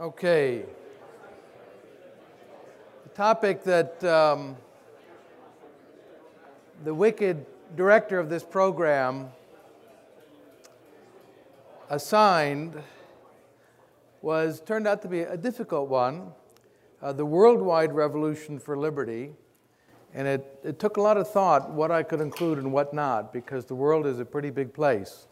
Okay. The topic that um, the wicked director of this program assigned was turned out to be a difficult one. Uh, the worldwide revolution for liberty. And it, it took a lot of thought what i could include and what not because the world is a pretty big place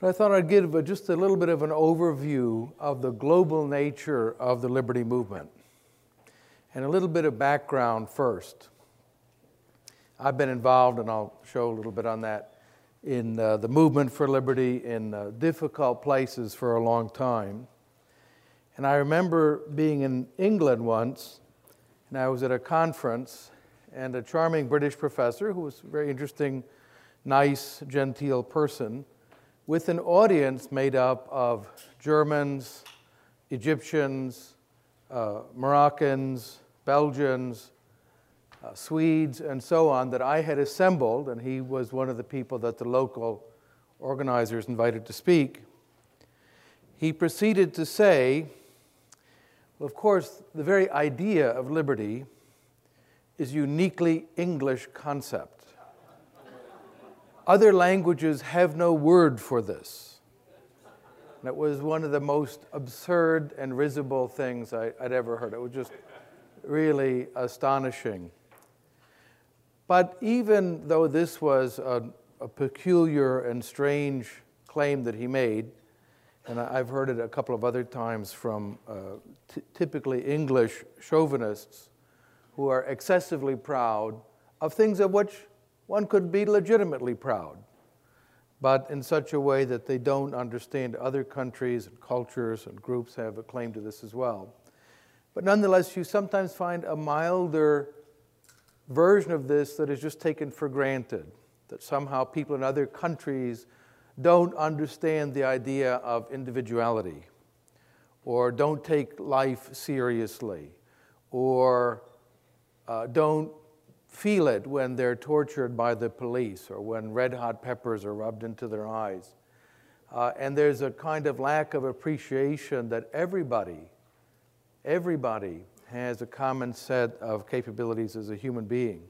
but I thought I'd give a, just a little bit of an overview of the global nature of the liberty movement and a little bit of background first. I've been involved, and I'll show a little bit on that, in uh, the movement for liberty in uh, difficult places for a long time. And I remember being in England once, and I was at a conference, and a charming British professor who was a very interesting, nice, genteel person with an audience made up of Germans, Egyptians, uh, Moroccans, Belgians, uh, Swedes, and so on that I had assembled, and he was one of the people that the local organizers invited to speak. He proceeded to say, well, of course, the very idea of liberty is uniquely English concept. Other languages have no word for this. And it was one of the most absurd and risible things I, would ever heard. It was just really astonishing. But even though this was a, a peculiar and strange claim that he made, and I've heard it a couple of other times from uh, typically English chauvinists who are excessively proud of things of which one could be legitimately proud, but in such a way that they don't understand other countries and cultures and groups have a claim to this as well. But nonetheless, you sometimes find a milder version of this that is just taken for granted, that somehow people in other countries don't understand the idea of individuality, or don't take life seriously, or uh, don't feel it when they're tortured by the police or when red hot peppers are rubbed into their eyes. Uh, and there's a kind of lack of appreciation that everybody, everybody has a common set of capabilities as a human being.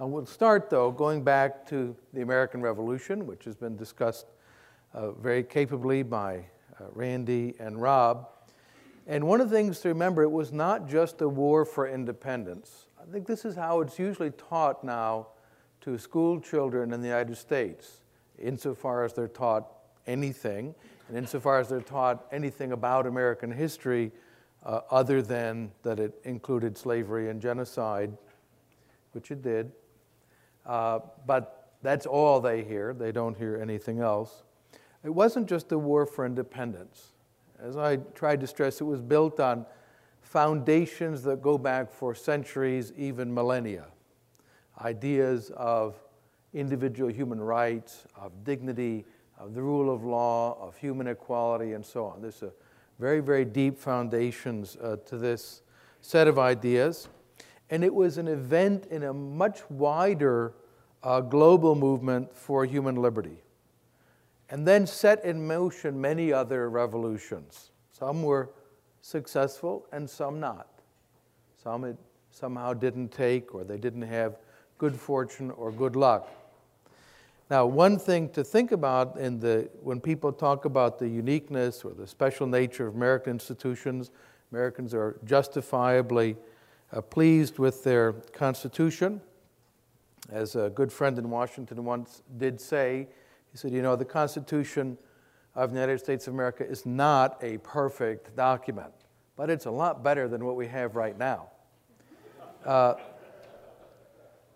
Now, we'll start, though, going back to the American Revolution, which has been discussed uh, very capably by uh, Randy and Rob. And one of the things to remember, it was not just a war for independence. I think this is how it's usually taught now to school children in the United States, insofar as they're taught anything, and insofar as they're taught anything about American history uh, other than that it included slavery and genocide, which it did. Uh, but that's all they hear, they don't hear anything else. It wasn't just a war for independence. As I tried to stress, it was built on foundations that go back for centuries, even millennia. Ideas of individual human rights, of dignity, of the rule of law, of human equality, and so on. There's a very, very deep foundations uh, to this set of ideas. And it was an event in a much wider uh, global movement for human liberty. And then set in motion many other revolutions. Some were successful and some not. Some it somehow didn't take, or they didn't have good fortune or good luck. Now, one thing to think about in the, when people talk about the uniqueness or the special nature of American institutions, Americans are justifiably uh, pleased with their Constitution. As a good friend in Washington once did say, he said, You know, the Constitution of the United States of America is not a perfect document, but it's a lot better than what we have right now. Uh,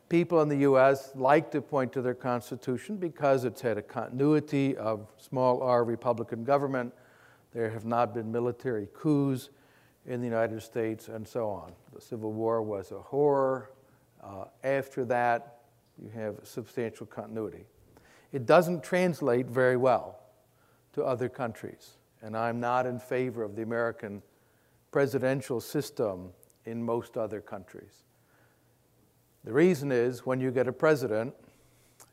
people in the U.S. like to point to their Constitution because it's had a continuity of small r Republican government. There have not been military coups in the United States and so on. The Civil War was a horror. Uh, after that, you have substantial continuity. It doesn't translate very well to other countries. And I'm not in favor of the American presidential system in most other countries. The reason is when you get a president,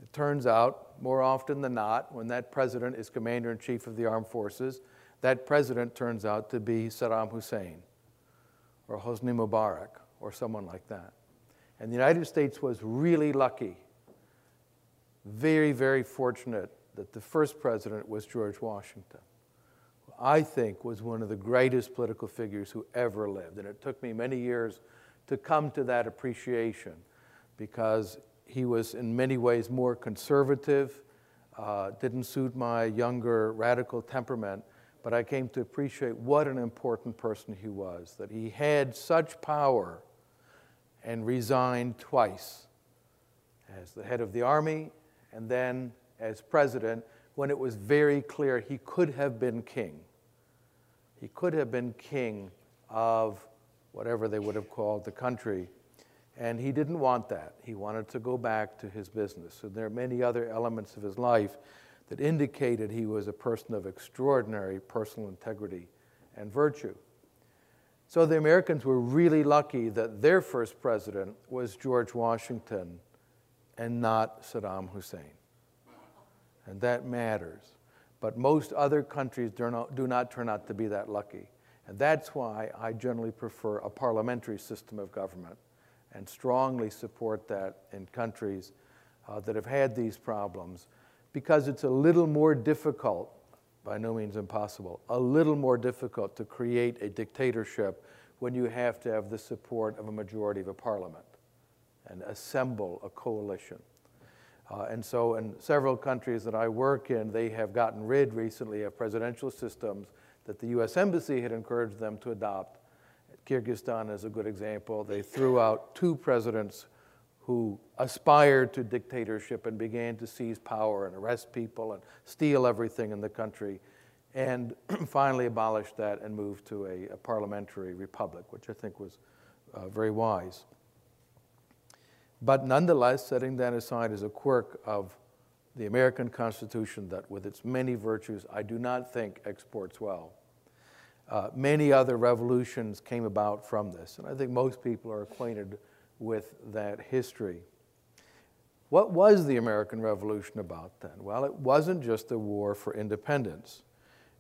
it turns out more often than not, when that president is commander in chief of the armed forces, That president turns out to be Saddam Hussein or Hosni Mubarak or someone like that. And the United States was really lucky, very, very fortunate that the first president was George Washington. I think was one of the greatest political figures who ever lived. And it took me many years to come to that appreciation because he was in many ways more conservative, uh, didn't suit my younger radical temperament, but I came to appreciate what an important person he was, that he had such power and resigned twice as the head of the army and then as president when it was very clear he could have been king. He could have been king of whatever they would have called the country. And he didn't want that. He wanted to go back to his business. So there are many other elements of his life that indicated he was a person of extraordinary personal integrity and virtue. So the Americans were really lucky that their first president was George Washington and not Saddam Hussein. And that matters. But most other countries do not, turn out to be that lucky. And that's why I generally prefer a parliamentary system of government and strongly support that in countries uh, that have had these problems because it's a little more difficult, by no means impossible, a little more difficult to create a dictatorship when you have to have the support of a majority of a parliament and assemble a coalition. Uh, and so, in several countries that I work in, they have gotten rid recently of presidential systems that the US Embassy had encouraged them to adopt. Kyrgyzstan is a good example. They threw out two presidents who aspired to dictatorship and began to seize power and arrest people and steal everything in the country, and finally abolished that and moved to a, a parliamentary republic, which I think was uh, very wise. But nonetheless, setting that aside is a quirk of the American Constitution that, with its many virtues, I do not think exports well. Uh, many other revolutions came about from this, and I think most people are acquainted with that history. What was the American Revolution about then? Well, it wasn't just a war for independence.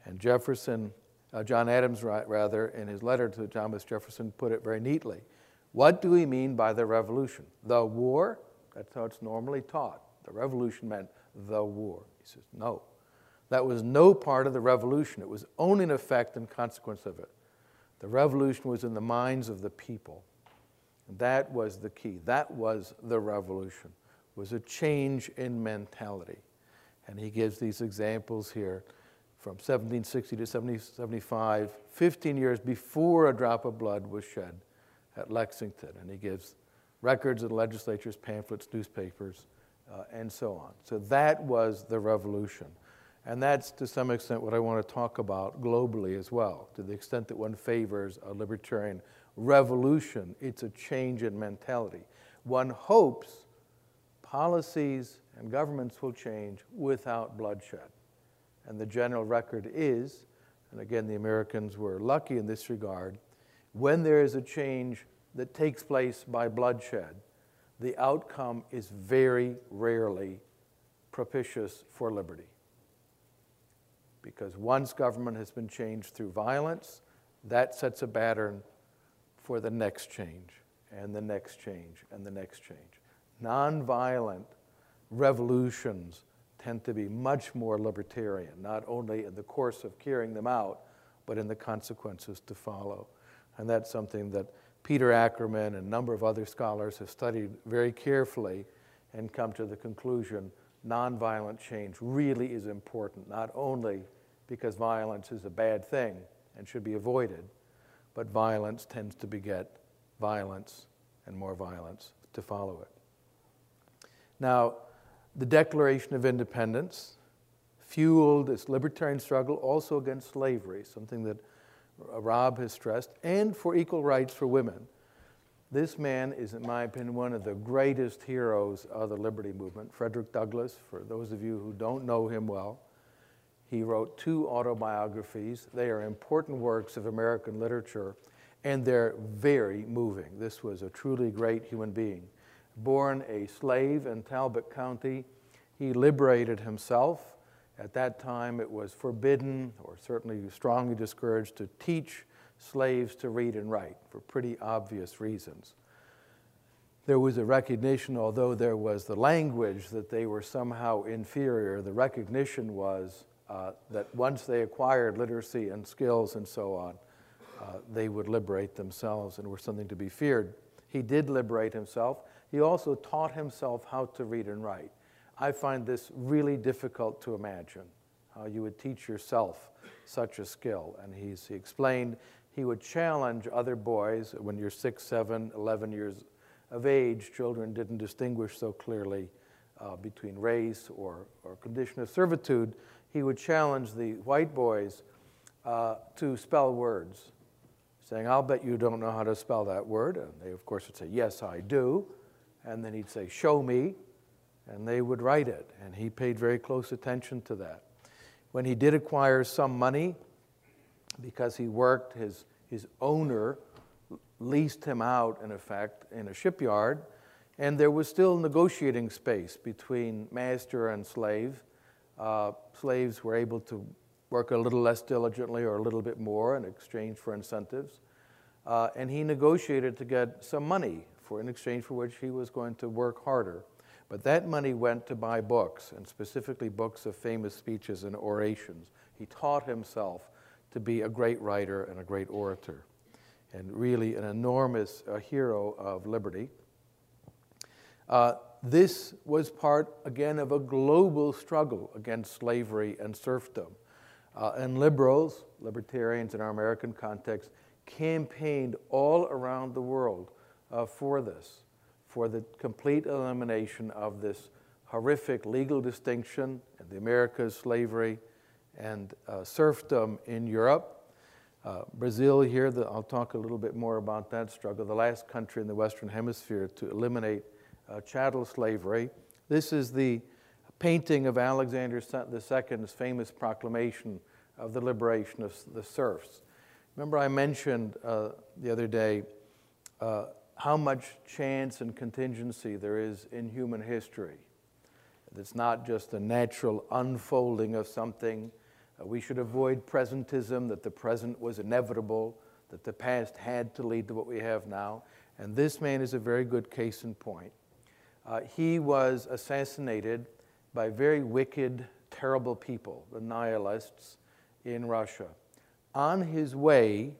And Jefferson, uh, John Adams, rather, in his letter to Thomas Jefferson, put it very neatly. What do we mean by the revolution? The war? That's how it's normally taught. The revolution meant the war. He says, no. That was no part of the revolution. It was only an effect and consequence of it. The revolution was in the minds of the people. And that was the key. That was the revolution, was a change in mentality. And he gives these examples here from 1760 to 1775, 15 years before a drop of blood was shed at Lexington. And he gives records of the legislatures, pamphlets, newspapers, uh, and so on. So that was the revolution. And that's to some extent what I want to talk about globally as well, to the extent that one favors a libertarian revolution, it's a change in mentality. One hopes policies and governments will change without bloodshed. And the general record is, and again, the Americans were lucky in this regard, when there is a change that takes place by bloodshed, the outcome is very rarely propitious for liberty. Because once government has been changed through violence, that sets a pattern for the next change and the next change and the next change. Nonviolent revolutions tend to be much more libertarian, not only in the course of carrying them out, but in the consequences to follow. And that's something that Peter Ackerman and a number of other scholars have studied very carefully and come to the conclusion nonviolent change really is important, not only because violence is a bad thing and should be avoided, but violence tends to beget violence and more violence to follow it. Now, the Declaration of Independence fueled this libertarian struggle also against slavery, something that Uh, Rob has stressed, and for equal rights for women. This man is, in my opinion, one of the greatest heroes of the liberty movement. Frederick Douglass, for those of you who don't know him well, he wrote two autobiographies. They are important works of American literature, and they're very moving. This was a truly great human being. Born a slave in Talbot County, he liberated himself At that time, it was forbidden, or certainly strongly discouraged, to teach slaves to read and write for pretty obvious reasons. There was a recognition, although there was the language that they were somehow inferior, the recognition was uh, that once they acquired literacy and skills and so on, uh, they would liberate themselves and were something to be feared. He did liberate himself. He also taught himself how to read and write. I find this really difficult to imagine how you would teach yourself such a skill. And he's, he explained he would challenge other boys when you're six, seven, 11 years of age. Children didn't distinguish so clearly uh, between race or, or condition of servitude. He would challenge the white boys uh, to spell words, saying, I'll bet you don't know how to spell that word. And they, of course, would say, Yes, I do. And then he'd say, Show me and they would write it, and he paid very close attention to that. When he did acquire some money, because he worked, his, his owner leased him out, in effect, in a shipyard, and there was still negotiating space between master and slave. Uh, slaves were able to work a little less diligently or a little bit more in exchange for incentives. Uh, and he negotiated to get some money for in exchange for which he was going to work harder. But that money went to buy books, and specifically books of famous speeches and orations. He taught himself to be a great writer and a great orator, and really an enormous uh, hero of liberty. Uh, this was part, again, of a global struggle against slavery and serfdom. Uh, and liberals, libertarians in our American context, campaigned all around the world uh, for this for the complete elimination of this horrific legal distinction in the Americas, slavery, and uh, serfdom in Europe. Uh, Brazil here, the, I'll talk a little bit more about that struggle, the last country in the Western Hemisphere to eliminate uh, chattel slavery. This is the painting of Alexander II's famous proclamation of the liberation of the serfs. Remember, I mentioned uh, the other day uh, how much chance and contingency there is in human history. It's not just a natural unfolding of something. Uh, we should avoid presentism, that the present was inevitable, that the past had to lead to what we have now. And this man is a very good case in point. Uh, he was assassinated by very wicked, terrible people, the nihilists in Russia, on his way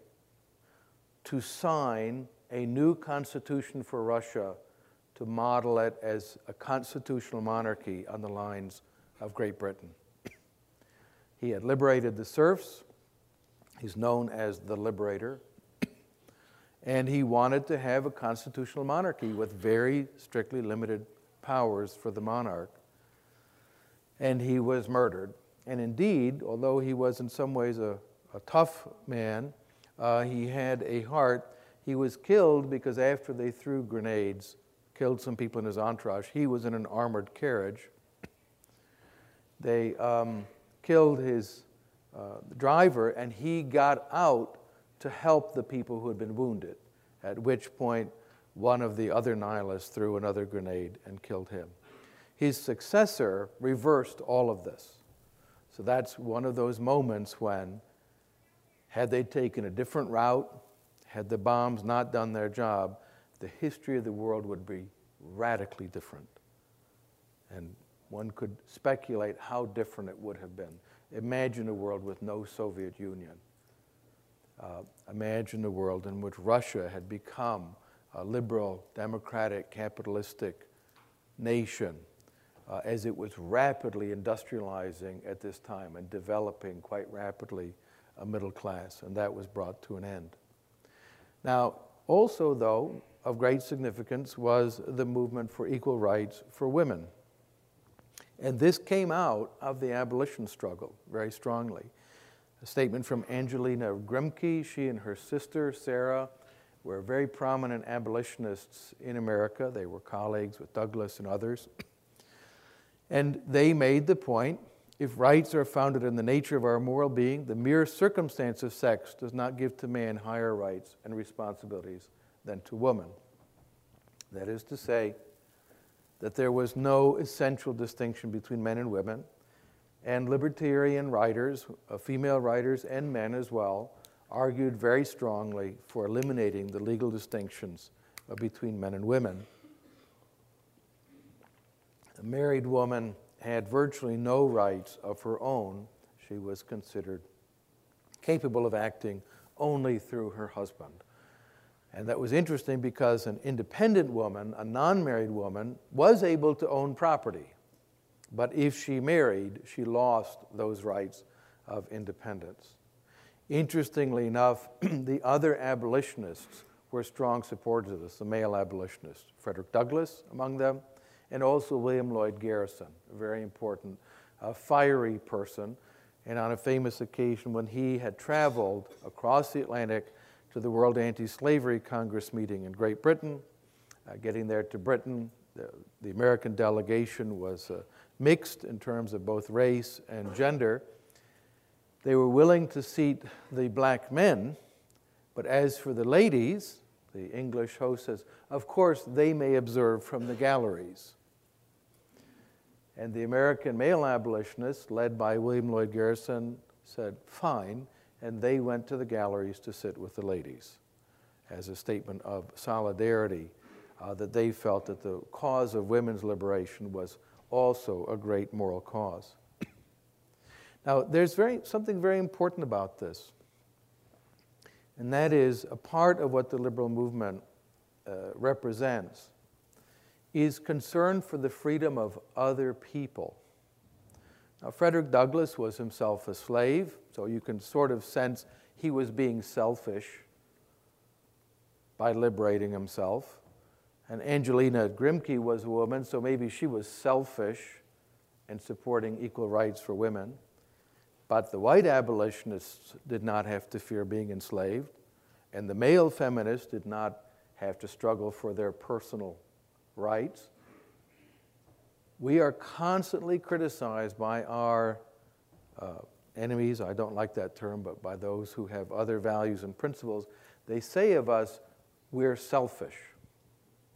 to sign a new constitution for Russia to model it as a constitutional monarchy on the lines of Great Britain. he had liberated the serfs. He's known as the liberator. and he wanted to have a constitutional monarchy with very strictly limited powers for the monarch. And he was murdered. And indeed, although he was in some ways a, a tough man, uh, he had a heart he was killed because after they threw grenades, killed some people in his entourage, he was in an armored carriage. They um, killed his uh, driver, and he got out to help the people who had been wounded, at which point one of the other nihilists threw another grenade and killed him. His successor reversed all of this. So that's one of those moments when, had they taken a different route, had the bombs not done their job, the history of the world would be radically different. And one could speculate how different it would have been. Imagine a world with no Soviet Union. Uh, imagine a world in which Russia had become a liberal, democratic, capitalistic nation uh, as it was rapidly industrializing at this time and developing quite rapidly a middle class, and that was brought to an end. Now, also, though, of great significance was the movement for equal rights for women. And this came out of the abolition struggle very strongly. A statement from Angelina Grimke, she and her sister, Sarah, were very prominent abolitionists in America. They were colleagues with Douglass and others. And they made the point if rights are founded in the nature of our moral being, the mere circumstance of sex does not give to man higher rights and responsibilities than to woman. That is to say, that there was no essential distinction between men and women, And libertarian writers, uh, female writers and men as well, argued very strongly for eliminating the legal distinctions uh, between men and women. A married woman had virtually no rights of her own. She was considered capable of acting only through her husband. And that was interesting because an independent woman, a non married woman, was able to own property. But if she married, she lost those rights of independence. Interestingly enough, the other abolitionists were strong supporters of this, the male abolitionists, Frederick Douglass among them, and also William Lloyd Garrison, a very important, uh, fiery person. And on a famous occasion when he had traveled across the Atlantic to the World Anti Slavery Congress meeting in Great Britain, uh, getting there to Britain, the, the American delegation was uh, mixed in terms of both race and gender. They were willing to seat the black men, but as for the ladies, the English host says, of course, they may observe from the galleries. And the American male abolitionists, led by William Lloyd Garrison, said, fine, and they went to the galleries to sit with the ladies as a statement of solidarity uh, that they felt that the cause of women's liberation was also a great moral cause. now, there's very, something very important about this, and that is a part of what the liberal movement uh, represents is concern for the freedom of other people. Now, Frederick Douglass was himself a slave, so you can sort of sense he was being selfish by liberating himself. And Angelina Grimke was a woman, so maybe she was selfish in supporting equal rights for women. But the white abolitionists did not have to fear being enslaved, and the male feminists did not have to struggle for their personal rights. We are constantly criticized by our uh, enemies, I don't like that term, but by those who have other values and principles. They say of us, we're selfish.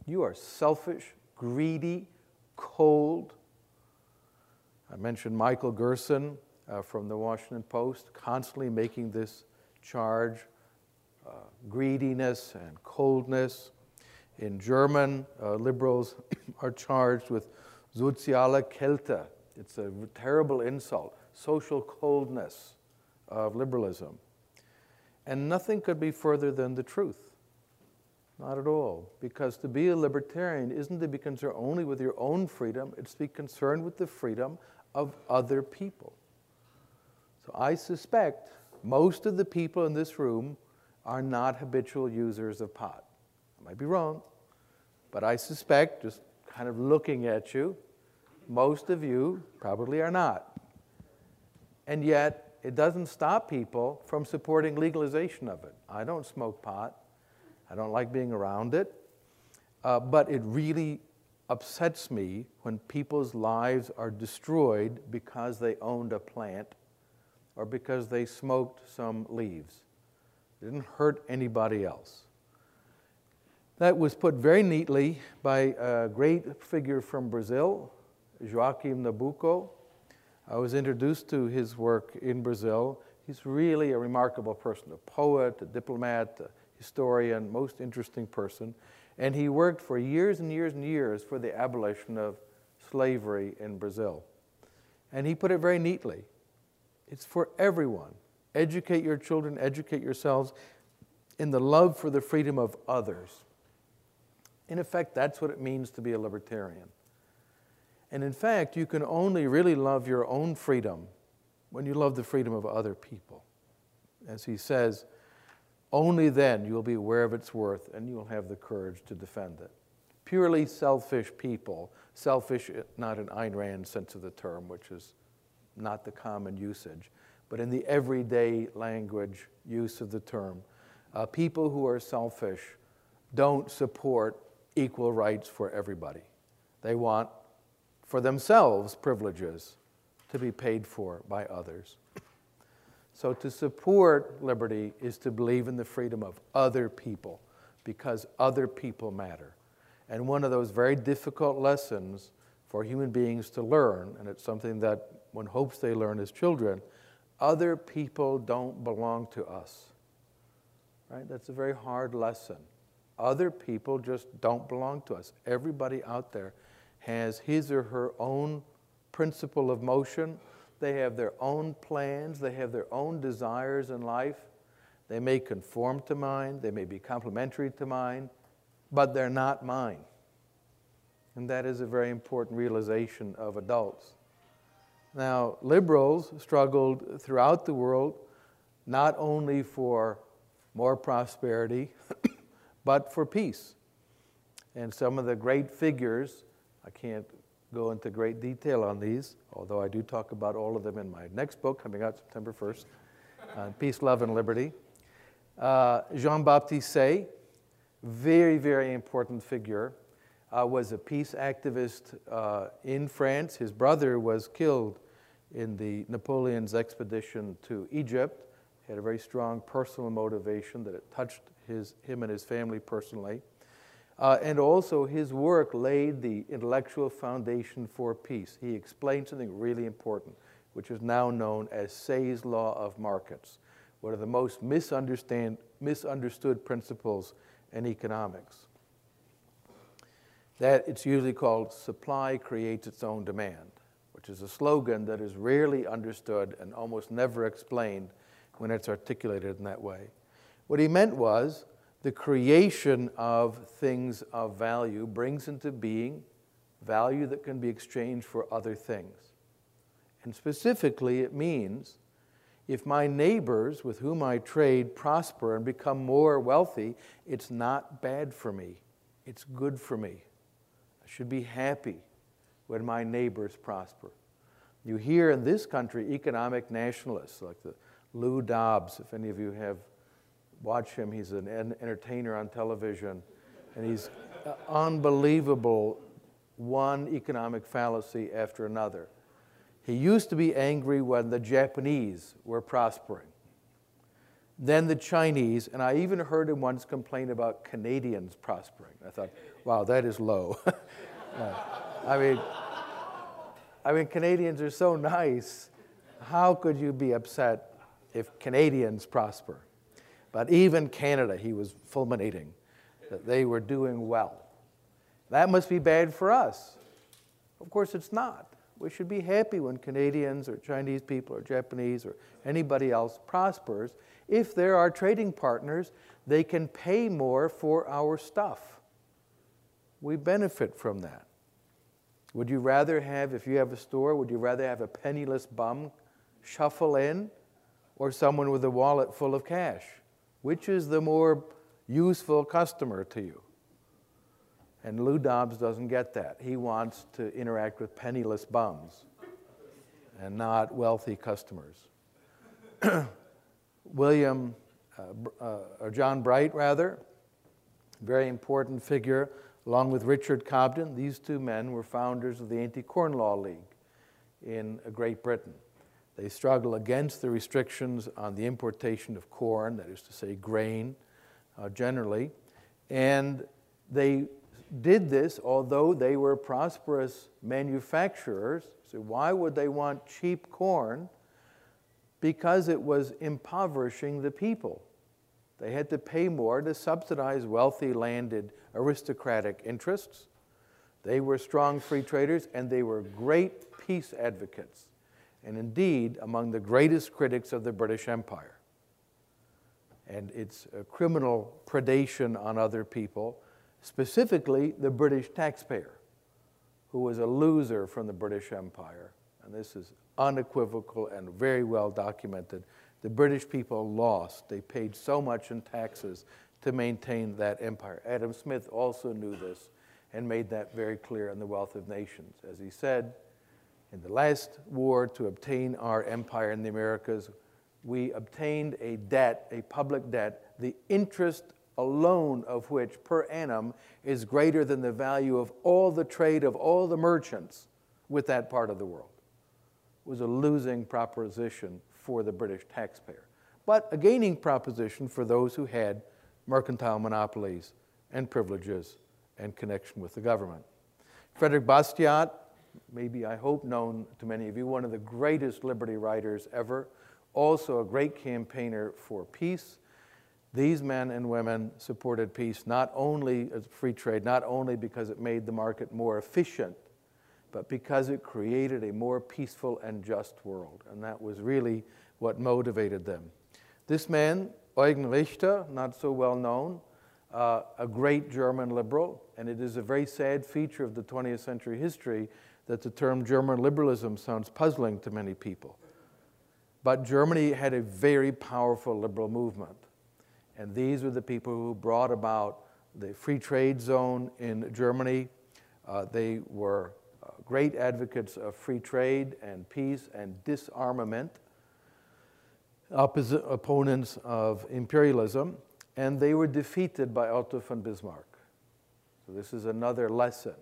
You are selfish, greedy, cold. I mentioned Michael Gerson uh, from the Washington Post, constantly making this charge uh, greediness and coldness. In German, uh, liberals are charged with soziale Kälte. It's a terrible insult, social coldness of liberalism. And nothing could be further than the truth. Not at all. Because to be a libertarian isn't to be concerned only with your own freedom, it's to be concerned with the freedom of other people. So I suspect most of the people in this room are not habitual users of pot. Might be wrong, but I suspect, just kind of looking at you, most of you probably are not. And yet, it doesn't stop people from supporting legalization of it. I don't smoke pot. I don't like being around it. Uh, but it really upsets me when people's lives are destroyed because they owned a plant or because they smoked some leaves. It didn't hurt anybody else. That was put very neatly by a great figure from Brazil, Joaquim Nabuco. I was introduced to his work in Brazil. He's really a remarkable person, a poet, a diplomat, a historian, most interesting person. And he worked for years and years and years for the abolition of slavery in Brazil. And he put it very neatly it's for everyone. Educate your children, educate yourselves in the love for the freedom of others. In effect, that's what it means to be a libertarian. And in fact, you can only really love your own freedom when you love the freedom of other people. As he says, only then you'll be aware of its worth and you'll have the courage to defend it. Purely selfish people, selfish not in Ayn sense of the term, which is not the common usage, but in the everyday language use of the term, uh, people who are selfish don't support equal rights for everybody. They want for themselves privileges to be paid for by others. So, to support liberty is to believe in the freedom of other people because other people matter. And one of those very difficult lessons for human beings to learn, and it's something that one hopes they learn as children, other people don't belong to us. Right? That's a very hard lesson. Other people just don't belong to us. Everybody out there has his or her own principle of motion. They have their own plans. They have their own desires in life. They may conform to mine. They may be complementary to mine, but they're not mine. And that is a very important realization of adults. Now, liberals struggled throughout the world not only for more prosperity, but for peace. And some of the great figures, I can't go into great detail on these, although I do talk about all of them in my next book coming out September 1st uh, Peace, Love, and Liberty. Uh, Jean Baptiste Say, very, very important figure, uh, was a peace activist uh, in France. His brother was killed in the Napoleon's expedition to Egypt. He had a very strong personal motivation that it touched his, him and his family personally. Uh, and also, his work laid the intellectual foundation for peace. He explained something really important, which is now known as Say's Law of Markets, one of the most misunderstood principles in economics. That it's usually called supply creates its own demand, which is a slogan that is rarely understood and almost never explained when it's articulated in that way. What he meant was the creation of things of value brings into being value that can be exchanged for other things. And specifically, it means if my neighbors with whom I trade prosper and become more wealthy, it's not bad for me, it's good for me. I should be happy when my neighbors prosper. You hear in this country economic nationalists like the Lou Dobbs, if any of you have watched him, he's an entertainer on television, and he's uh, unbelievable, one economic fallacy after another. He used to be angry when the Japanese were prospering. Then the Chinese, and I even heard him once complain about Canadians prospering. I thought, wow, that is low. Uh, I mean, I mean, Canadians are so nice. How could you be upset if Canadians prosper. But even Canada, he was fulminating that they were doing well. That must be bad for us. Of course, it's not. We should be happy when Canadians or Chinese people or Japanese or anybody else prospers. If they're our trading partners, they can pay more for our stuff. We benefit from that. Would you rather have, if you have a store, would you rather have a penniless bum shuffle in or someone with a wallet full of cash? Which is the more useful customer to you? And Lou Dobbs doesn't get that. He wants to interact with penniless bums and not wealthy customers. William, uh, uh, or John Bright, rather, very important figure, along with Richard Cobden. These two men were founders of the Anti Corn Law League in Great Britain. They struggle against the restrictions on the importation of corn, that is to say, grain uh, generally. And they did this although they were prosperous manufacturers. So, why would they want cheap corn? Because it was impoverishing the people. They had to pay more to subsidize wealthy landed aristocratic interests. They were strong free traders and they were great peace advocates and indeed among the greatest critics of the British Empire and its criminal predation on other people, specifically the British taxpayer, who was a loser from the British Empire. And this is unequivocal and very well documented. The British people lost. They paid so much in taxes to maintain that empire. Adam Smith also knew this and made that very clear in The Wealth of Nations. As he said, in the last war to obtain our empire in the Americas, we obtained a debt, a public debt, the interest alone of which per annum is greater than the value of all the trade of all the merchants with that part of the world. It was a losing proposition for the British taxpayer, but a gaining proposition for those who had mercantile monopolies and privileges and connection with the government. Frederick Bastiat maybe I hope known to many of you, one of the greatest liberty writers ever, also a great campaigner for peace. These men and women supported peace not only as free trade, not only because it made the market more efficient, but because it created a more peaceful and just world. And that was really what motivated them. This man, Eugen Richter, not so well known, uh, a great German liberal, and it is a very sad feature of the 20th century history that the term German liberalism sounds puzzling to many people. But Germany had a very powerful liberal movement. And these were the people who brought about the free trade zone in Germany. Uh, they were uh, great advocates of free trade and peace and disarmament, opponents of imperialism, and they were defeated by Otto von Bismarck. So, this is another lesson.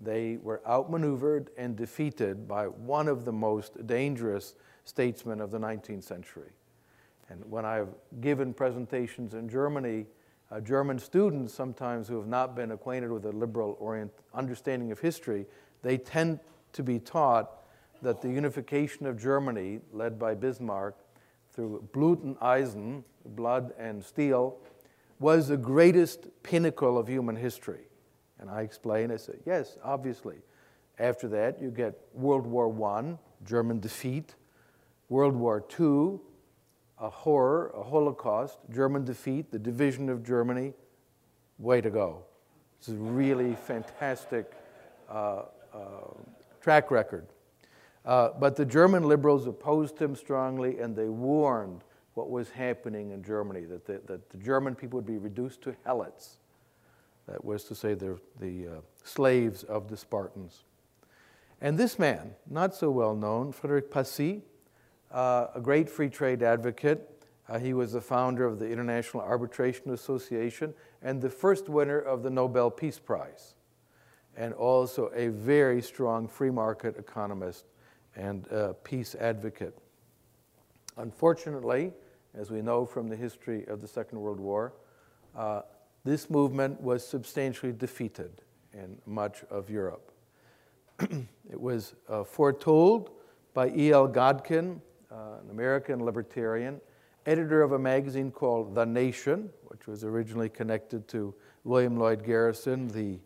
They were outmaneuvered and defeated by one of the most dangerous statesmen of the 19th century. And when I've given presentations in Germany, uh, German students sometimes who have not been acquainted with a liberal orient understanding of history, they tend to be taught that the unification of Germany, led by Bismarck, through Blut und Eisen, blood and steel, was the greatest pinnacle of human history. And I explain, I say, yes, obviously. After that, you get World War I, German defeat, World War II, a horror, a Holocaust, German defeat, the division of Germany. Way to go. It's a really fantastic uh, uh, track record. Uh, but the German liberals opposed him strongly and they warned what was happening in Germany, that the, that the German people would be reduced to helots. That was to say, the, the uh, slaves of the Spartans. And this man, not so well known, Frederick Passy, uh, a great free trade advocate. Uh, he was the founder of the International Arbitration Association and the first winner of the Nobel Peace Prize, and also a very strong free market economist and uh, peace advocate. Unfortunately, as we know from the history of the Second World War, uh, this movement was substantially defeated in much of Europe. it was uh, foretold by E.L. Godkin uh, an American libertarian, editor of a magazine called The Nation, which was originally connected to William Lloyd Garrison, the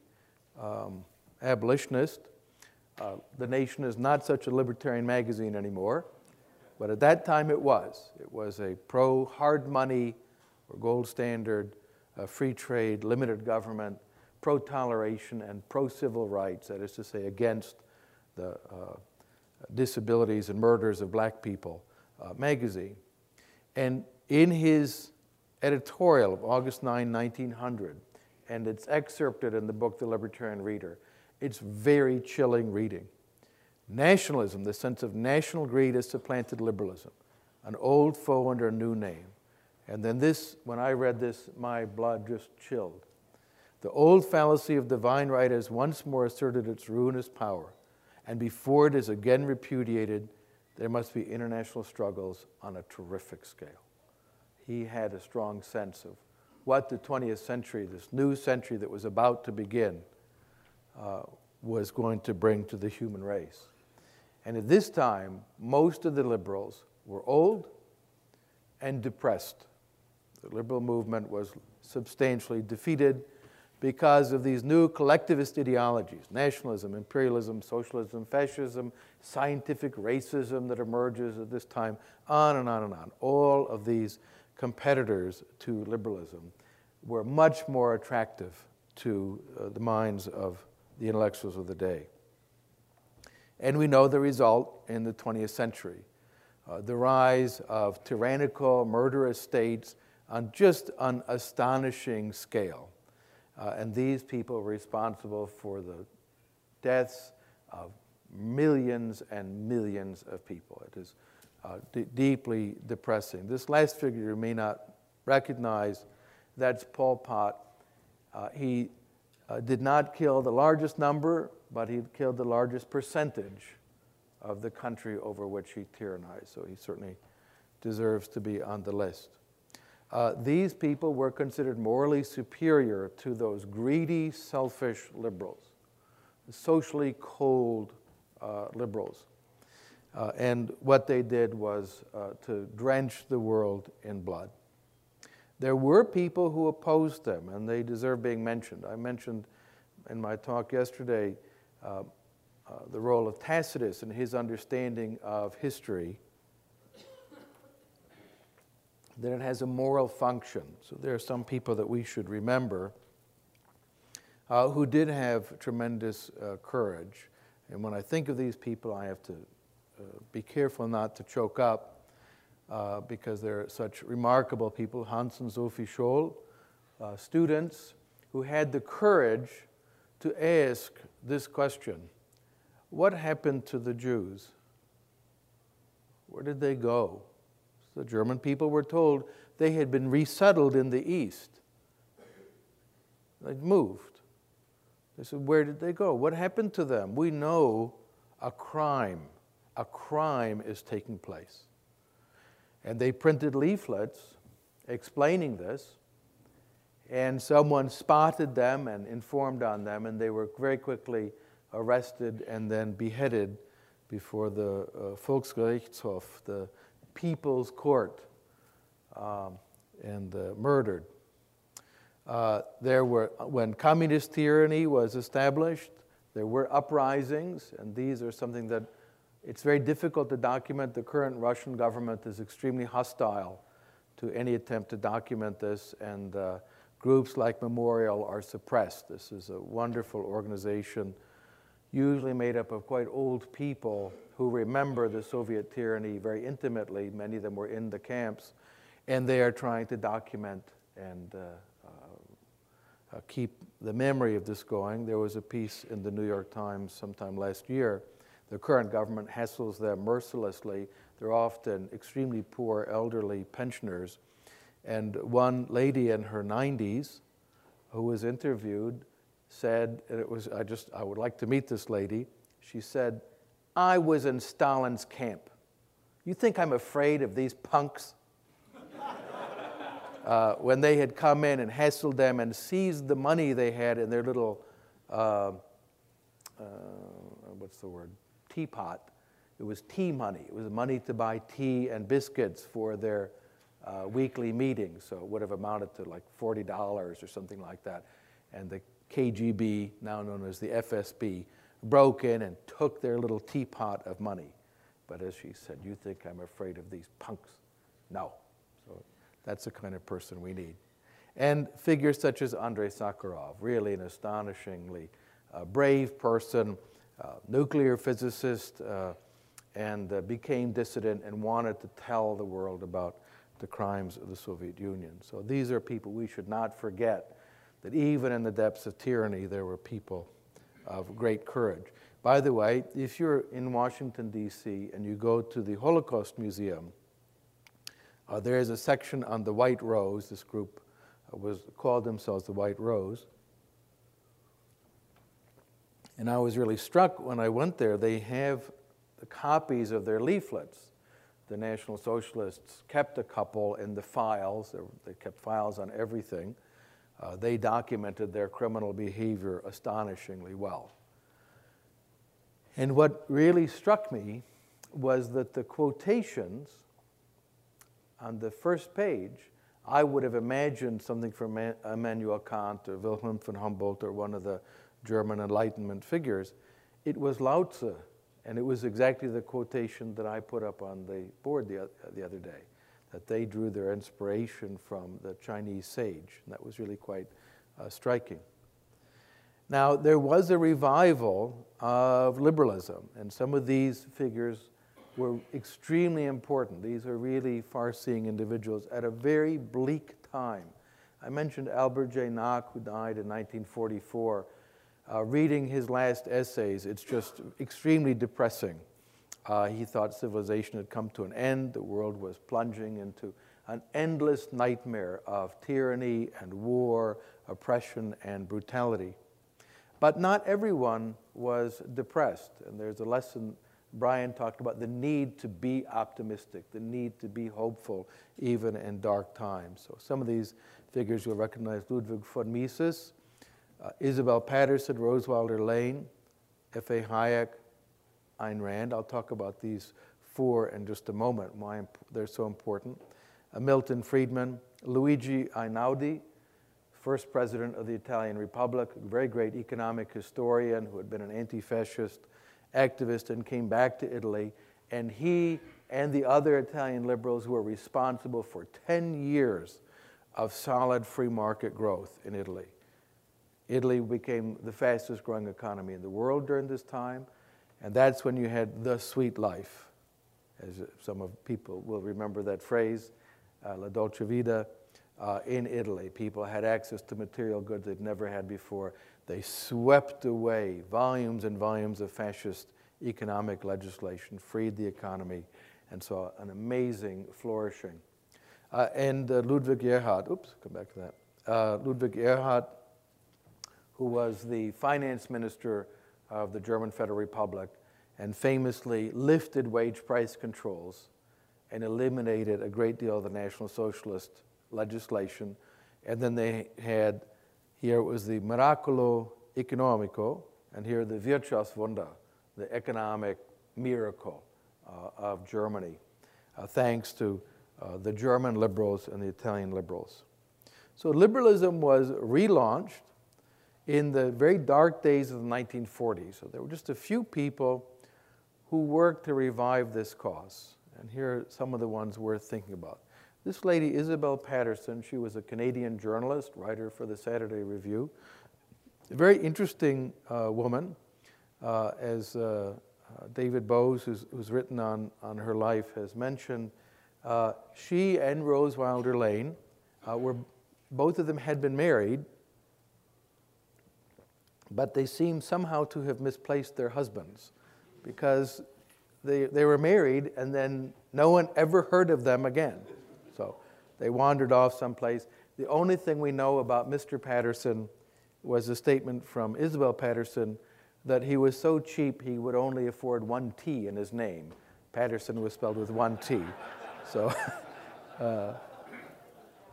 um, abolitionist. Uh, the Nation is not such a libertarian magazine anymore, but at that time it was. It was a pro hard money or gold standard, uh, free trade, limited government, pro toleration, and pro civil rights, that is to say, against the uh, disabilities and murders of black people uh, magazine. And in his editorial of August 9, 1900, and it's excerpted in the book The Libertarian Reader, it's very chilling reading. Nationalism, the sense of national greed, has supplanted liberalism, an old foe under a new name. And then this, when I read this, my blood just chilled. The old fallacy of divine right has once more asserted its ruinous power and before it is again repudiated, there must be international struggles on a terrific scale. He had a strong sense of what the 20th century, this new century that was about to begin, uh, was going to bring to the human race. And at this time, most of the liberals were old and depressed. The liberal movement was substantially defeated because of these new collectivist ideologies nationalism, imperialism, socialism, fascism, scientific racism that emerges at this time, on and on and on. All of these competitors to liberalism were much more attractive to uh, the minds of the intellectuals of the day. And we know the result in the 20th century uh, the rise of tyrannical, murderous states on just an astonishing scale. Uh, and these people responsible for the deaths of millions and millions of people. It is uh, deeply depressing. This last figure you may not recognize, that's Pol Pot. Uh, he uh, did not kill the largest number, but he killed the largest percentage of the country over which he tyrannized. So he certainly deserves to be on the list. Uh, these people were considered morally superior to those greedy, selfish liberals, socially cold uh, liberals. Uh, and what they did was uh, to drench the world in blood. There were people who opposed them, and they deserve being mentioned. I mentioned in my talk yesterday uh, uh, the role of Tacitus and his understanding of history, that it has a moral function. So there are some people that we should remember uh, who did have tremendous uh, courage. And when I think of these people, I have to uh, be careful not to choke up uh, because they're such remarkable people. Hans and Sophie Scholl, uh, students who had the courage to ask this question What happened to the Jews? Where did they go? The German people were told they had been resettled in the East. They'd moved. They said, Where did they go? What happened to them? We know a crime. A crime is taking place. And they printed leaflets explaining this. And someone spotted them and informed on them, and they were very quickly arrested and then beheaded before the uh, Volksgerichtshof, the People's Court, um, and uh, murdered. Uh, there were, when communist tyranny was established, there were uprisings, and these are something that it's very difficult to document. The current Russian government is extremely hostile to any attempt to document this, and uh, groups like Memorial are suppressed. This is a wonderful organization, usually made up of quite old people who remember the Soviet tyranny very intimately. Many of them were in the camps, and they are trying to document and uh, uh, keep the memory of this going. There was a piece in the New York Times sometime last year. The current government hassles them mercilessly. They're often extremely poor elderly pensioners. And one lady in her 90s who was interviewed said, and it was, I just, I would like to meet this lady. She said, I was in Stalin's camp. You think I'm afraid of these punks? uh, when they had come in and hassled them and seized the money they had in their little, uh, uh, what's the word, teapot. It was tea money. It was money to buy tea and biscuits for their uh, weekly meetings. So it would have amounted to like $40 or something like that. And the KGB, now known as the FSB, broke in and took their little teapot of money. But as she said, You think I'm afraid of these punks? No. So that's the kind of person we need. And figures such as Andrei Sakharov, really an astonishingly uh, brave person, uh, nuclear physicist, uh, and uh, became dissident and wanted to tell the world about the crimes of the Soviet Union. So these are people we should not forget that even in the depths of tyranny, there were people of great courage. By the way, if you're in Washington, D.C., and you go to the Holocaust Museum, uh, there is a section on the White Rose. This group uh, was called themselves the White Rose. And I was really struck when I went there. They have the copies of their leaflets. The National Socialists kept a couple in the files. They kept files on everything. Uh, they documented their criminal behavior astonishingly well. And what really struck me was that the quotations on the first page, I would have imagined something from Immanuel Kant or Wilhelm von Humboldt or one of the German Enlightenment figures. It was Lao Tzu, and it was exactly the quotation that I put up on the board the, the other day, that they drew their inspiration from the Chinese sage. And that was really quite uh, striking. Now, there was a revival of liberalism, and some of these figures were extremely important. These are really far seeing individuals at a very bleak time. I mentioned Albert J. Nock, who died in 1944. Uh, reading his last essays, it's just extremely depressing. Uh, he thought civilization had come to an end, the world was plunging into an endless nightmare of tyranny and war, oppression and brutality. But not everyone was depressed, and there's a lesson Brian talked about the need to be optimistic, the need to be hopeful, even in dark times. So some of these figures you'll recognize Ludwig von Mises, uh, Isabel Paterson, Rosewalder Lane, F.A. Hayek, Ayn Rand. I'll talk about these four in just a moment, why they're so important. Uh, Milton Friedman, Luigi Einaudi, first president of the Italian Republic, a very great economic historian who had been an anti fascist activist and came back to Italy. And he and the other Italian liberals were responsible for 10 years of solid free market growth in Italy. Italy became the fastest growing economy in the world during this time, and that's when you had the sweet life, as some of people will remember that phrase, uh, la dolce vita. Uh, in Italy, people had access to material goods they'd never had before. They swept away volumes and volumes of fascist economic legislation, freed the economy, and saw an amazing flourishing. Uh, and uh, Ludwig Erhard, oops, come back to that. Uh, Ludwig Erhard, who was the finance minister of the German Federal Republic and famously lifted wage price controls and eliminated a great deal of the National Socialist legislation. And then they had, here it was the Miracolo Economico, and here the Wirtschaftswunder, the economic miracle uh, of Germany, uh, thanks to uh, the German liberals and the Italian liberals. So liberalism was relaunched in the very dark days of the 1940s. So there were just a few people who worked to revive this cause. And here are some of the ones worth thinking about. This lady, Isabel Paterson, she was a Canadian journalist, writer for the Saturday Review. A very interesting uh, woman, uh, as uh, uh David Boaz, who's, who's, written on, on her life, has mentioned. Uh, she and Rose Wilder Lane uh, were, both of them had been married, but they seem somehow to have misplaced their husbands because they, they were married and then no one ever heard of them again. So they wandered off someplace. The only thing we know about Mr. Paterson was a statement from Isabel Paterson that he was so cheap he would only afford one T in his name. Paterson was spelled with one T. So, uh,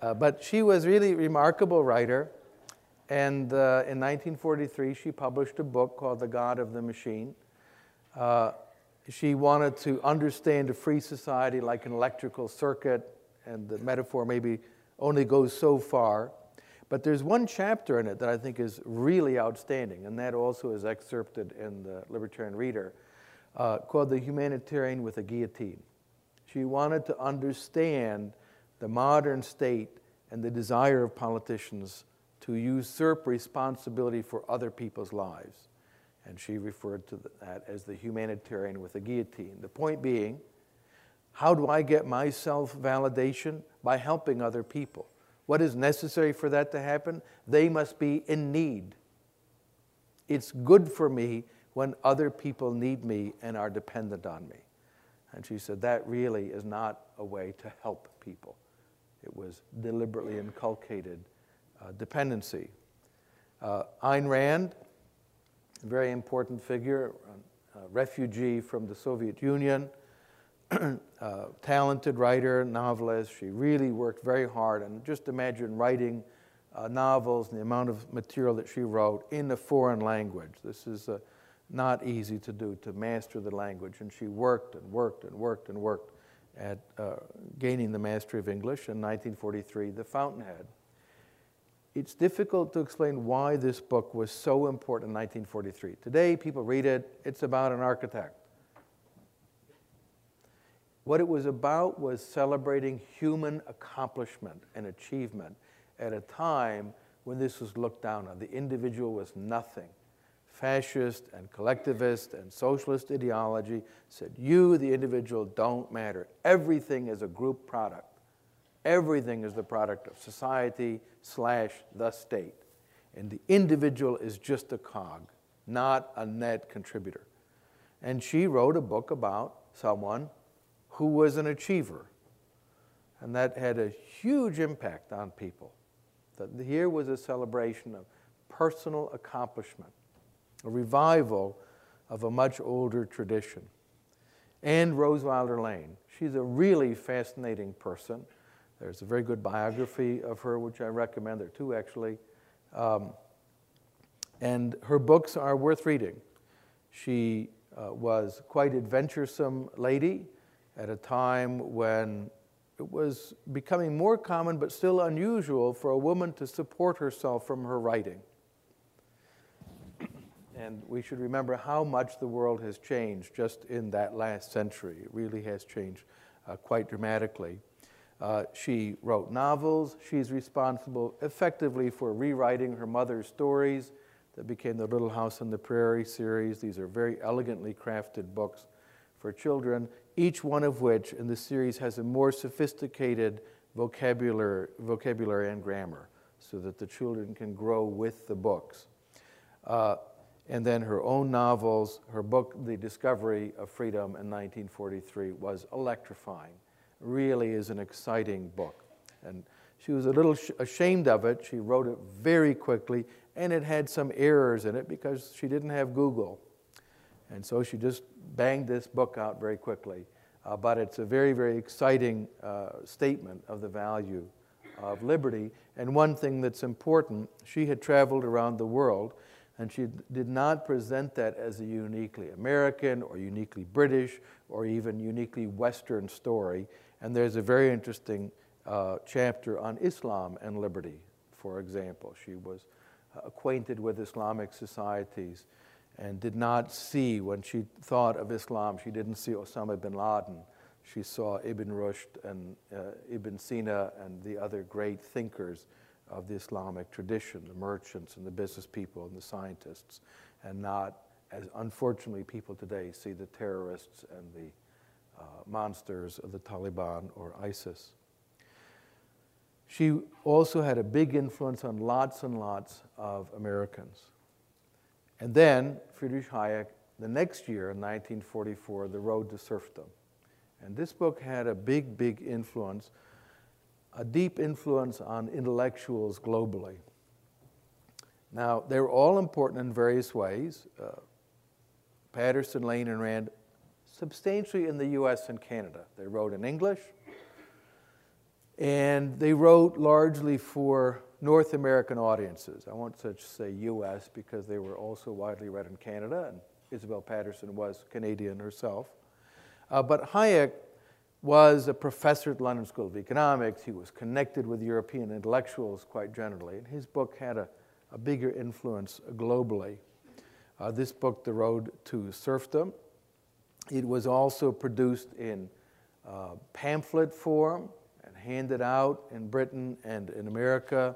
uh, but she was really a remarkable writer. And uh, in 1943, she published a book called The God of the Machine. Uh, she wanted to understand a free society like an electrical circuit, and the metaphor maybe only goes so far. But there's one chapter in it that I think is really outstanding, and that also is excerpted in the Libertarian Reader, uh, called The Humanitarian with a Guillotine. She wanted to understand the modern state and the desire of politicians to usurp responsibility for other people's lives. And she referred to that as the humanitarian with a guillotine. The point being, how do I get my self validation? By helping other people. What is necessary for that to happen? They must be in need. It's good for me when other people need me and are dependent on me. And she said, that really is not a way to help people. It was deliberately inculcated uh, dependency. Uh, Ayn Rand, a very important figure, a refugee from the Soviet Union, uh, talented writer, novelist. She really worked very hard. And just imagine writing uh, novels and the amount of material that she wrote in a foreign language. This is uh, not easy to do, to master the language. And she worked and worked and worked and worked at uh, gaining the mastery of English. In 1943, The Fountainhead. It's difficult to explain why this book was so important in 1943. Today, people read it, it's about an architect. What it was about was celebrating human accomplishment and achievement at a time when this was looked down on. The individual was nothing fascist and collectivist and socialist ideology said, You, the individual, don't matter. Everything is a group product. Everything is the product of society slash the state. And the individual is just a cog, not a net contributor. And she wrote a book about someone who was an achiever. And that had a huge impact on people. That here was a celebration of personal accomplishment a revival of a much older tradition. And Rose Wilder Lane. She's a really fascinating person. There's a very good biography of her, which I recommend. There are two, actually. Um, and her books are worth reading. She uh, was quite adventuresome lady at a time when it was becoming more common but still unusual for a woman to support herself from her writing. And we should remember how much the world has changed just in that last century. It really has changed uh, quite dramatically. Uh, she wrote novels. She's responsible effectively for rewriting her mother's stories that became the Little House on the Prairie series. These are very elegantly crafted books for children, each one of which in the series has a more sophisticated vocabulary, vocabulary and grammar so that the children can grow with the books. Uh, and then her own novels, her book, The Discovery of Freedom in 1943, was electrifying. Really is an exciting book. And she was a little ashamed of it. She wrote it very quickly, and it had some errors in it because she didn't have Google. And so she just banged this book out very quickly. Uh, but it's a very, very exciting uh, statement of the value of liberty. And one thing that's important, she had traveled around the world, and she did not present that as a uniquely American or uniquely British or even uniquely Western story. And there's a very interesting uh, chapter on Islam and liberty, for example. She was uh, acquainted with Islamic societies and did not see, when she thought of Islam, she didn't see Osama bin Laden. She saw Ibn Rushd and uh, Ibn Sina and the other great thinkers of the Islamic tradition, the merchants and the business people and the scientists, and not as unfortunately people today see the terrorists and the uh, monsters of the Taliban or ISIS. She also had a big influence on lots and lots of Americans. And then Friedrich Hayek, the next year in 1944, The Road to Serfdom. And this book had a big, big influence, a deep influence on intellectuals globally. Now, they were all important in various ways. Uh, Paterson, Lane, and Rand, substantially in the US and Canada. They wrote in English, and they wrote largely for North American audiences. I won't say US because they were also widely read in Canada, and Isabel Paterson was Canadian herself. Uh, but Hayek was a professor at London School of Economics. He was connected with European intellectuals quite generally, and his book had a, a bigger influence globally. Uh, this book, The Road to Serfdom, it was also produced in uh, pamphlet form and handed out in Britain and in America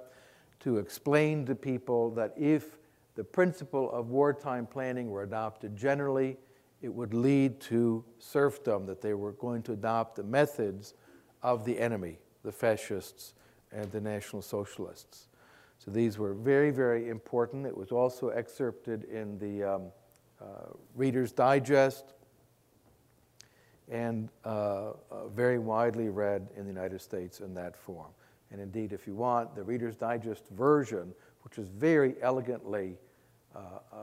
to explain to people that if the principle of wartime planning were adopted generally, it would lead to serfdom, that they were going to adopt the methods of the enemy, the fascists and the National Socialists. So these were very, very important. It was also excerpted in the um, uh, Reader's Digest and uh, uh, very widely read in the United States in that form. And indeed, if you want, the Reader's Digest version, which is very elegantly uh, uh,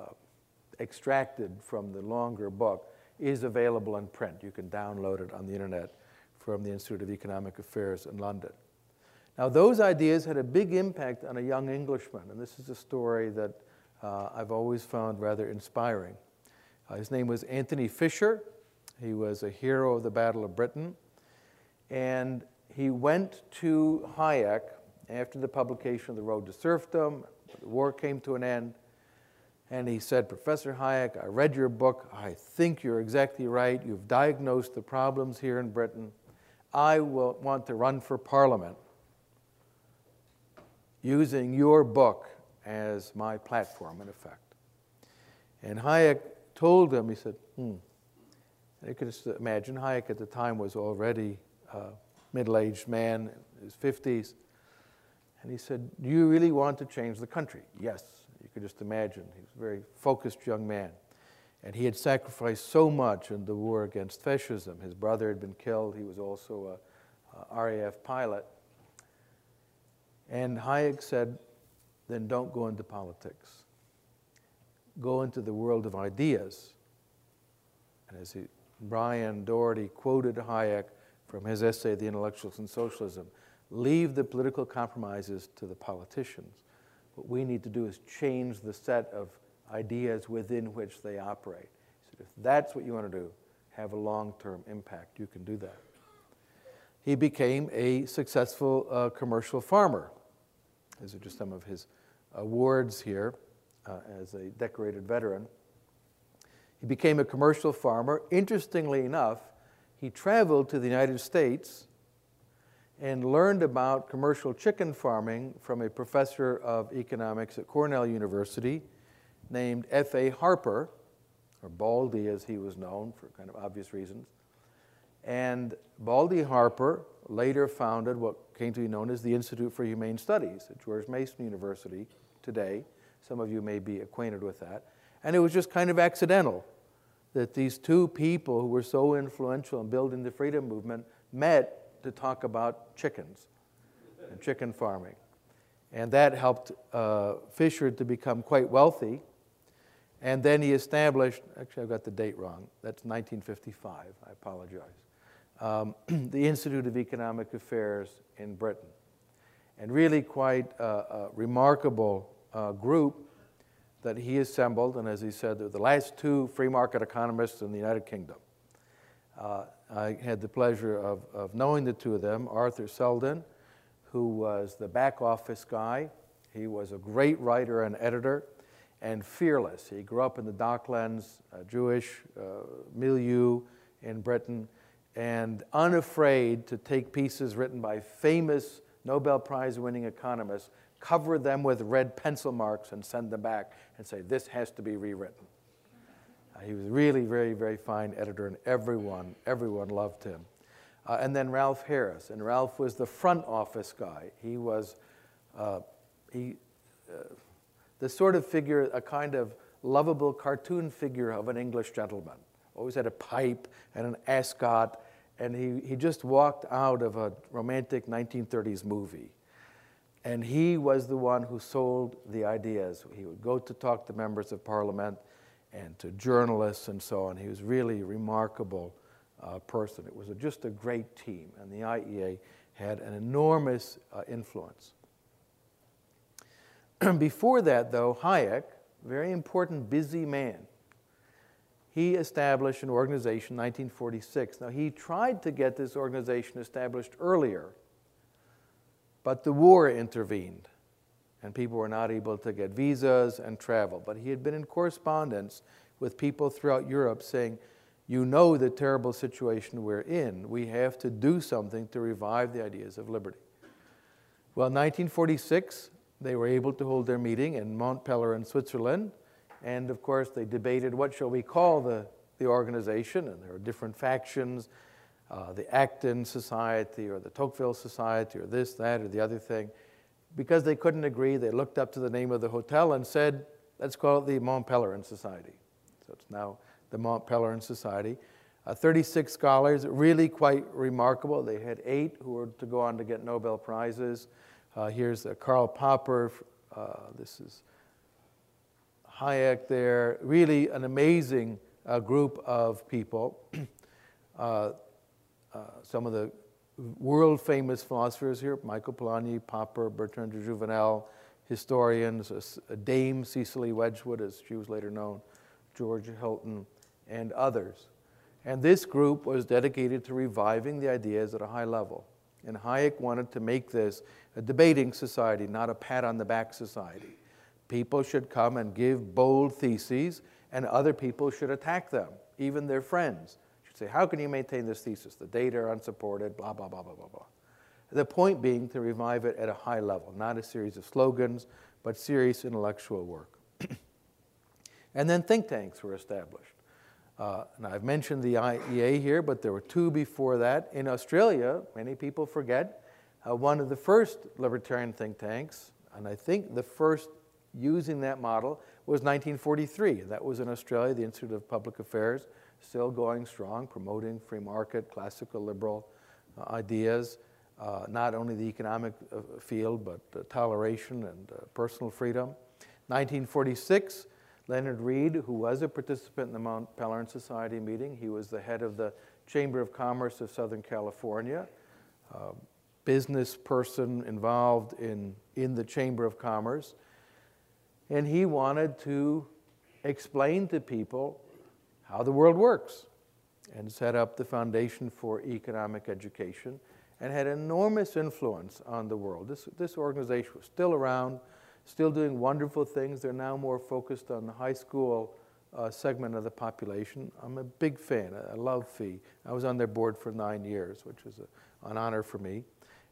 extracted from the longer book, is available in print. You can download it on the internet from the Institute of Economic Affairs in London. Now, those ideas had a big impact on a young Englishman, and this is a story that uh, I've always found rather inspiring. Uh, his name was Anthony Fisher. He was a hero of the Battle of Britain. And he went to Hayek after the publication of The Road to Serfdom. The war came to an end. And he said, Professor Hayek, I read your book. I think you're exactly right. You've diagnosed the problems here in Britain. I will want to run for parliament using your book as my platform, in effect. And Hayek told him, he said, hmm. You can just imagine, Hayek at the time was already uh, middle aged man in his 50s. And he said, Do you really want to change the country? Yes. You could just imagine. He was a very focused young man. And he had sacrificed so much in the war against fascism. His brother had been killed. He was also a, a RAF pilot. And Hayek said, Then don't go into politics. Go into the world of ideas. And as he, Brian Doherty quoted Hayek, from his essay, The Intellectuals and Socialism. Leave the political compromises to the politicians. What we need to do is change the set of ideas within which they operate. Said, If that's what you want to do, have a long term impact, you can do that. He became a successful uh, commercial farmer. These are just some of his awards here uh, as a decorated veteran. He became a commercial farmer. Interestingly enough, he traveled to the United States and learned about commercial chicken farming from a professor of economics at Cornell University named F.A. Harper, or Baldy as he was known for kind of obvious reasons. And Baldy Harper later founded what came to be known as the Institute for Humane Studies at George Mason University today. Some of you may be acquainted with that. And it was just kind of accidental that these two people who were so influential in building the freedom movement met to talk about chickens and chicken farming. And that helped uh, Fisher to become quite wealthy. And then he established, actually, I've got the date wrong, that's 1955, I apologize, um, the Institute of Economic Affairs in Britain. And really quite a, a remarkable uh, group that he assembled, and as he said, the last two free market economists in the United Kingdom. Uh, I had the pleasure of, of knowing the two of them Arthur Seldon, who was the back office guy. He was a great writer and editor and fearless. He grew up in the Docklands, Jewish uh, milieu in Britain, and unafraid to take pieces written by famous Nobel Prize winning economists cover them with red pencil marks and send them back and say, this has to be rewritten. Uh, he was really very, very fine editor, and everyone, everyone loved him. Uh, and then Ralph Harris, and Ralph was the front office guy. He was uh, he, uh, the sort of figure, a kind of lovable cartoon figure of an English gentleman. Always had a pipe and an ascot, and he, he just walked out of a romantic 1930s movie. And he was the one who sold the ideas. He would go to talk to members of parliament and to journalists and so on. He was really a remarkable uh, person. It was a, just a great team, and the IEA had an enormous uh, influence. Before that, though, Hayek, very important, busy man, he established an organization in 1946. Now, he tried to get this organization established earlier but the war intervened, and people were not able to get visas and travel. But he had been in correspondence with people throughout Europe saying, You know the terrible situation we're in. We have to do something to revive the ideas of liberty. Well, in 1946, they were able to hold their meeting in Mont Pelerin, Switzerland. And of course, they debated what shall we call the, the organization, and there were different factions uh, the Acton Society or the Tocqueville Society or this, that, or the other thing. Because they couldn't agree, they looked up to the name of the hotel and said, let's call it the Mont Pelerin Society. So it's now the Mont Pelerin Society. Uh, 36 scholars, really quite remarkable. They had eight who were to go on to get Nobel Prizes. Uh, here's uh, Karl Popper. Uh, this is Hayek there. Really an amazing uh, group of people. Uh, some of the world famous philosophers here Michael Polanyi, Popper, Bertrand de Jouvenel, historians, Dame Cicely Wedgwood, as she was later known, George Hilton, and others. And this group was dedicated to reviving the ideas at a high level. And Hayek wanted to make this a debating society, not a pat on the back society. People should come and give bold theses, and other people should attack them, even their friends say, how can you maintain this thesis? The data are unsupported, blah, blah, blah, blah, blah, blah. The point being to revive it at a high level, not a series of slogans, but serious intellectual work. and then think tanks were established. Uh, and I've mentioned the IEA here, but there were two before that. In Australia, many people forget, uh, one of the first libertarian think tanks, and I think the first using that model was 1943. That was in Australia, the Institute of Public Affairs still going strong, promoting free market, classical liberal uh, ideas, uh, not only the economic uh, field, but uh, toleration and uh, personal freedom. 1946, Leonard Read, who was a participant in the Mount Pelerin Society meeting, he was the head of the Chamber of Commerce of Southern California, business person involved in, in the Chamber of Commerce. And he wanted to explain to people how the world works and set up the foundation for economic education and had enormous influence on the world. This, this organization was still around, still doing wonderful things. They're now more focused on the high school uh, segment of the population. I'm a big fan. I, love FEE. I was on their board for nine years, which was a, an honor for me.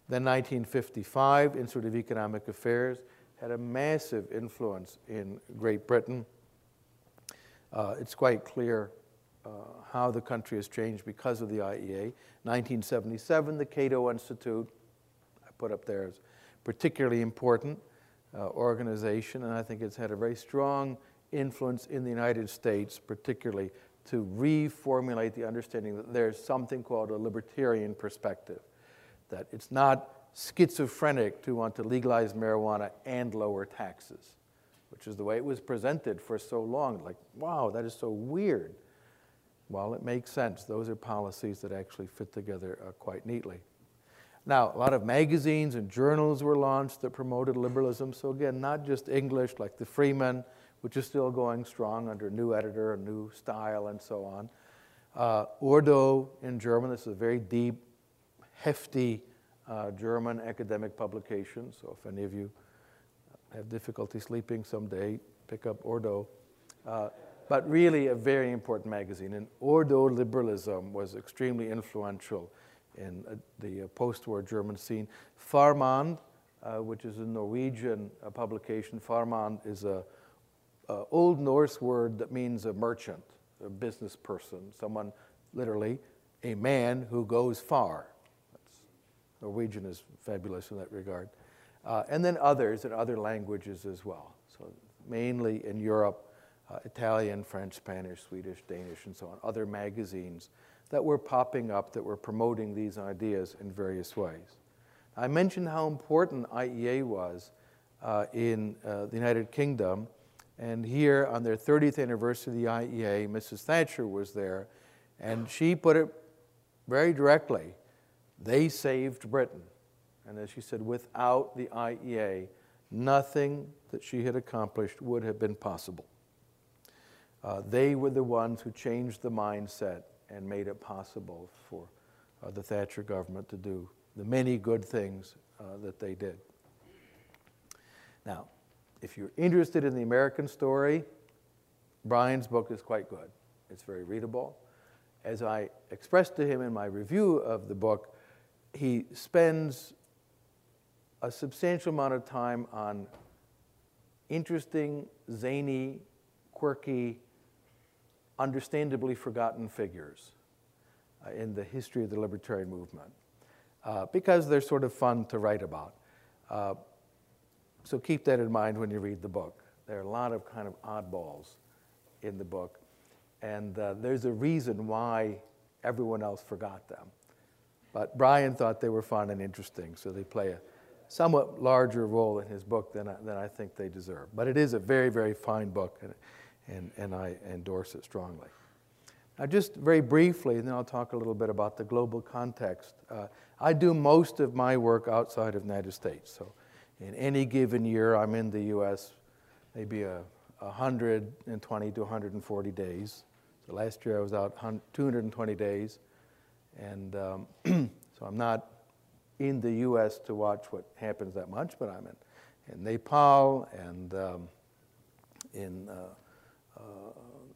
Then 1955, Institute of Economic Affairs had a massive influence in Great Britain. Uh, it's quite clear uh, how the country has changed because of the IEA. 1977, the Cato Institute, I put up there as particularly important uh, organization, and I think it's had a very strong influence in the United States, particularly to reformulate the understanding that there's something called a libertarian perspective, that it's not schizophrenic to want to legalize marijuana and lower taxes, which is the way it was presented for so long. Like, wow, that is so weird. Well, it makes sense. Those are policies that actually fit together uh, quite neatly. Now, a lot of magazines and journals were launched that promoted liberalism. So, again, not just English, like the Freeman, which is still going strong under a new editor, a new style, and so on. Uh, Ordo in German, this is a very deep, hefty uh, German academic publication. So, if any of you have difficulty sleeping someday, pick up Ordo. Uh, but really a very important magazine. And Ordo liberalism was extremely influential in uh, the uh, post-war German scene. Farmand, uh, which is a Norwegian uh, publication, Farmand is a, a, old Norse word that means a merchant, a business person, someone literally a man who goes far. That's, Norwegian is fabulous in that regard. Uh, and then others in other languages as well. So mainly in Europe uh, Italian, French, Spanish, Swedish, Danish, and so on, other magazines that were popping up that were promoting these ideas in various ways. I mentioned how important IEA was uh, in uh, the United Kingdom, and here on their 30th anniversary of the IEA, Mrs. Thatcher was there, and she put it very directly they saved Britain. And as she said, without the IEA, nothing that she had accomplished would have been possible. Uh, they were the ones who changed the mindset and made it possible for uh, the Thatcher government to do the many good things uh, that they did. Now, if you're interested in the American story, Brian's book is quite good. It's very readable. As I expressed to him in my review of the book, he spends a substantial amount of time on interesting, zany, quirky understandably forgotten figures uh, in the history of the libertarian movement uh, because they're sort of fun to write about. Uh, so keep that in mind when you read the book. There are a lot of kind of oddballs in the book, and uh, there's a reason why everyone else forgot them. But Brian thought they were fun and interesting, so they play a somewhat larger role in his book than I, than I think they deserve. But it is a very, very fine book. And, and, and I endorse it strongly. Now, just very briefly, and then I'll talk a little bit about the global context. Uh, I do most of my work outside of the United States. So, in any given year, I'm in the U.S. maybe a, 120 to 140 days. So last year I was out 220 days, and um, so I'm not in the U.S. to watch what happens that much, but I'm in, in Nepal and um, in uh, uh,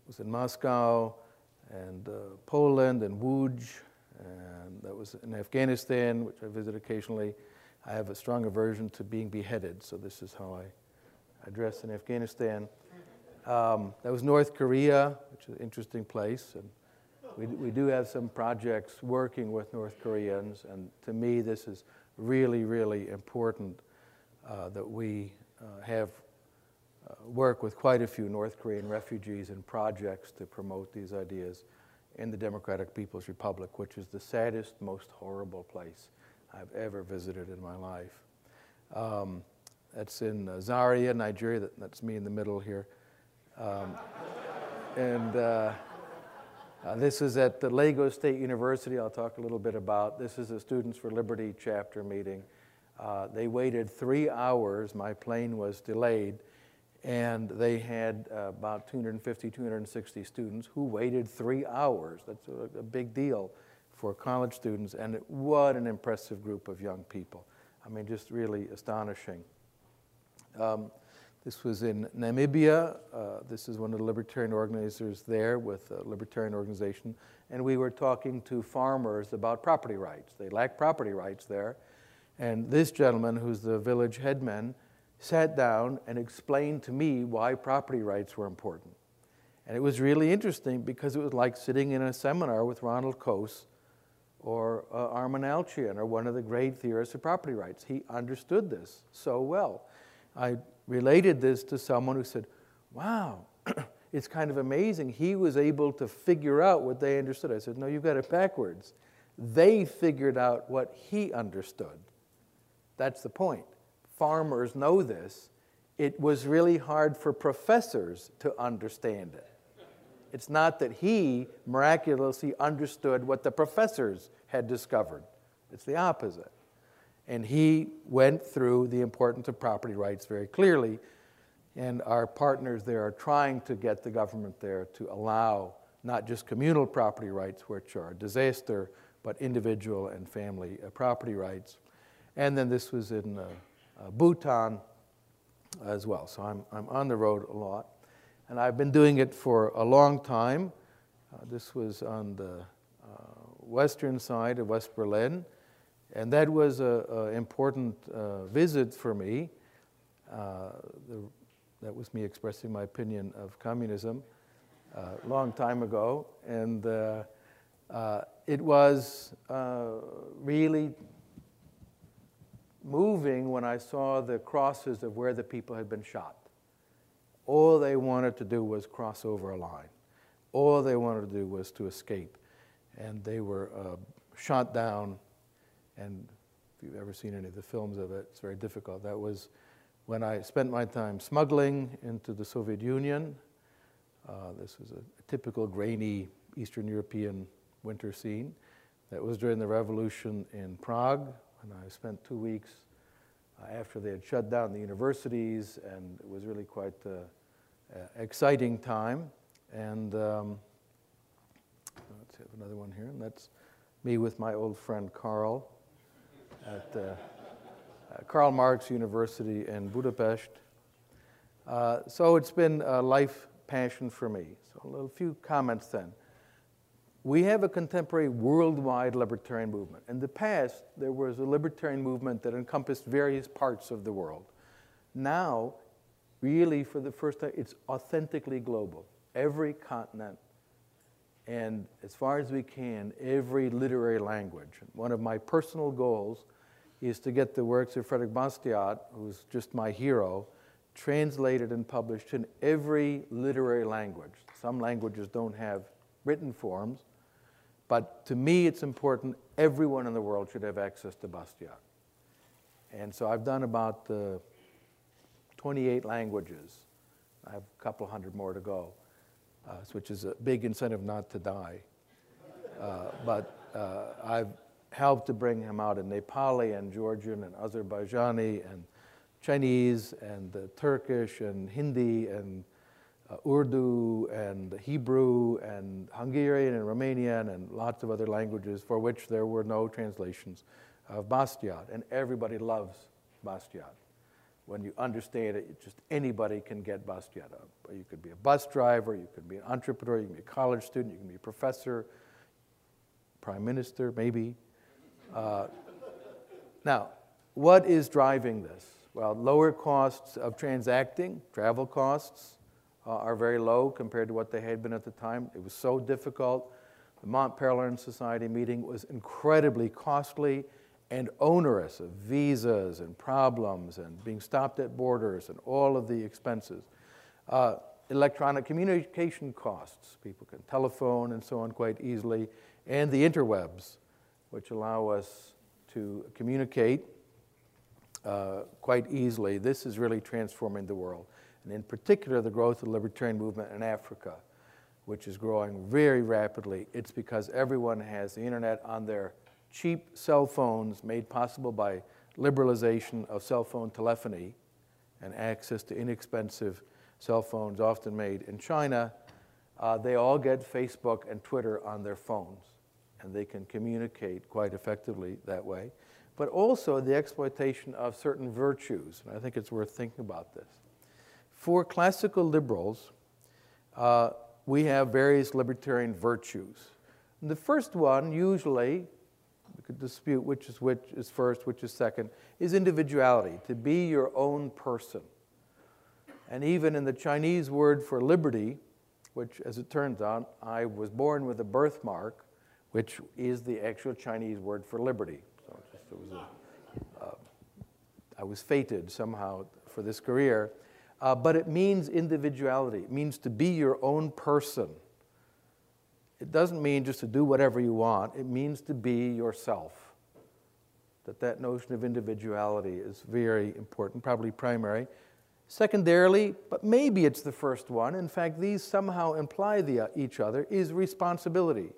was in Moscow and uh, Poland and Łódź, and that was in Afghanistan, which I visit occasionally. I have a strong aversion to being beheaded, so this is how I, I dress in Afghanistan. Um, that was North Korea, which is an interesting place. And we, we do have some projects working with North Koreans, and to me, this is really, really important uh, that we uh, have uh, work with quite a few North Korean refugees in projects to promote these ideas in the Democratic People's Republic, which is the saddest, most horrible place I've ever visited in my life. Um, that's in uh, Zaria, Nigeria. That, that's me in the middle here. Um, and uh, this is at the Lagos State University. I'll talk a little bit about. This is a Students for Liberty chapter meeting. Uh, they waited three hours. My plane was delayed And they had uh, about 250, 260 students who waited three hours. That's a, a big deal for college students. And it, what an impressive group of young people. I mean, just really astonishing. Um, this was in Namibia. Uh, this is one of the libertarian organizers there with a libertarian organization. And we were talking to farmers about property rights. They lack property rights there. And this gentleman, who's the village headman, sat down and explained to me why property rights were important. And it was really interesting because it was like sitting in a seminar with Ronald Coase or uh, Armen Alchian or one of the great theorists of property rights. He understood this so well. I related this to someone who said, Wow, it's kind of amazing. He was able to figure out what they understood. I said, No, you've got it backwards. They figured out what he understood. That's the point. Farmers know this. It was really hard for professors to understand it. It's not that he miraculously understood what the professors had discovered, it's the opposite. And he went through the importance of property rights very clearly. And our partners there are trying to get the government there to allow not just communal property rights, which are a disaster, but individual and family uh, property rights. And then this was in uh, uh, Bhutan as well. So I'm, I'm on the road a lot. And I've been doing it for a long time. Uh, this was on the uh, western side of West Berlin. And that was an important uh, visit for me. Uh, the, that was me expressing my opinion of communism a uh, long time ago. And uh, uh, it was really moving when I saw the crosses of where the people had been shot. All they wanted to do was cross over a line. All they wanted to do was to escape. And they were uh, shot down and if you've ever seen any of the films of it, it's very difficult. That was when I spent my time smuggling into the Soviet Union. Uh, this was a, typical grainy Eastern European winter scene. That was during the revolution in Prague, and I spent two weeks uh, after they had shut down the universities, and it was really quite an exciting time. And um, let's have another one here, and that's me with my old friend Carl at uh, uh, Karl Marx University in Budapest. Uh, so it's been a life passion for me. So a few comments then. We have a contemporary worldwide libertarian movement. In the past, there was a libertarian movement that encompassed various parts of the world. Now, really, for the first time, it's authentically global. Every continent, and as far as we can, every literary language. One of my personal goals is to get the works of Frederick Bastiat, who's just my hero, translated and published in every literary language. Some languages don't have written forms, but to me it's important everyone in the world should have access to Bastiat. And so I've done about uh, 28 languages. I have a couple hundred more to go, uh, which is a big incentive not to die. Uh, but uh, I've helped to bring him out in Nepali and Georgian and Azerbaijani and Chinese and Turkish and Hindi and uh, Urdu and Hebrew and Hungarian and Romanian and lots of other languages for which there were no translations of Bastiat. And everybody loves Bastiat. When you understand it, just anybody can get Bastiat up. You could be a bus driver, you could be an entrepreneur, you can be a college student, you can be a professor, prime minister, maybe. Uh, now, what is driving this? Well, lower costs of transacting, travel costs uh, are very low compared to what they had been at the time. It was so difficult. The Mont Pelerin Society meeting was incredibly costly and onerous of visas and problems and being stopped at borders and all of the expenses. Uh, electronic communication costs, people can telephone and so on quite easily, and the interwebs which allow us to communicate uh, quite easily. This is really transforming the world. And in particular, the growth of the libertarian movement in Africa, which is growing very rapidly. It's because everyone has the internet on their cheap cell phones made possible by liberalization of cell phone telephony and access to inexpensive cell phones, often made in China, uh, they all get Facebook and Twitter on their phones, and they can communicate quite effectively that way. But also the exploitation of certain virtues, and I think it's worth thinking about this. For classical liberals, uh, we have various libertarian virtues. And the first one, usually, could dispute which is which is first, which is second, is individuality, to be your own person. And even in the Chinese word for liberty, which, as it turns out, I was born with a birthmark, which is the actual Chinese word for liberty. So just, it was a, uh, I was fated somehow for this career. Uh, but it means individuality. It means to be your own person. It doesn't mean just to do whatever you want. It means to be yourself. That that notion of individuality is very important, probably primary. Secondarily, but maybe it's the first one, in fact, these somehow imply the, uh, each other, is responsibility.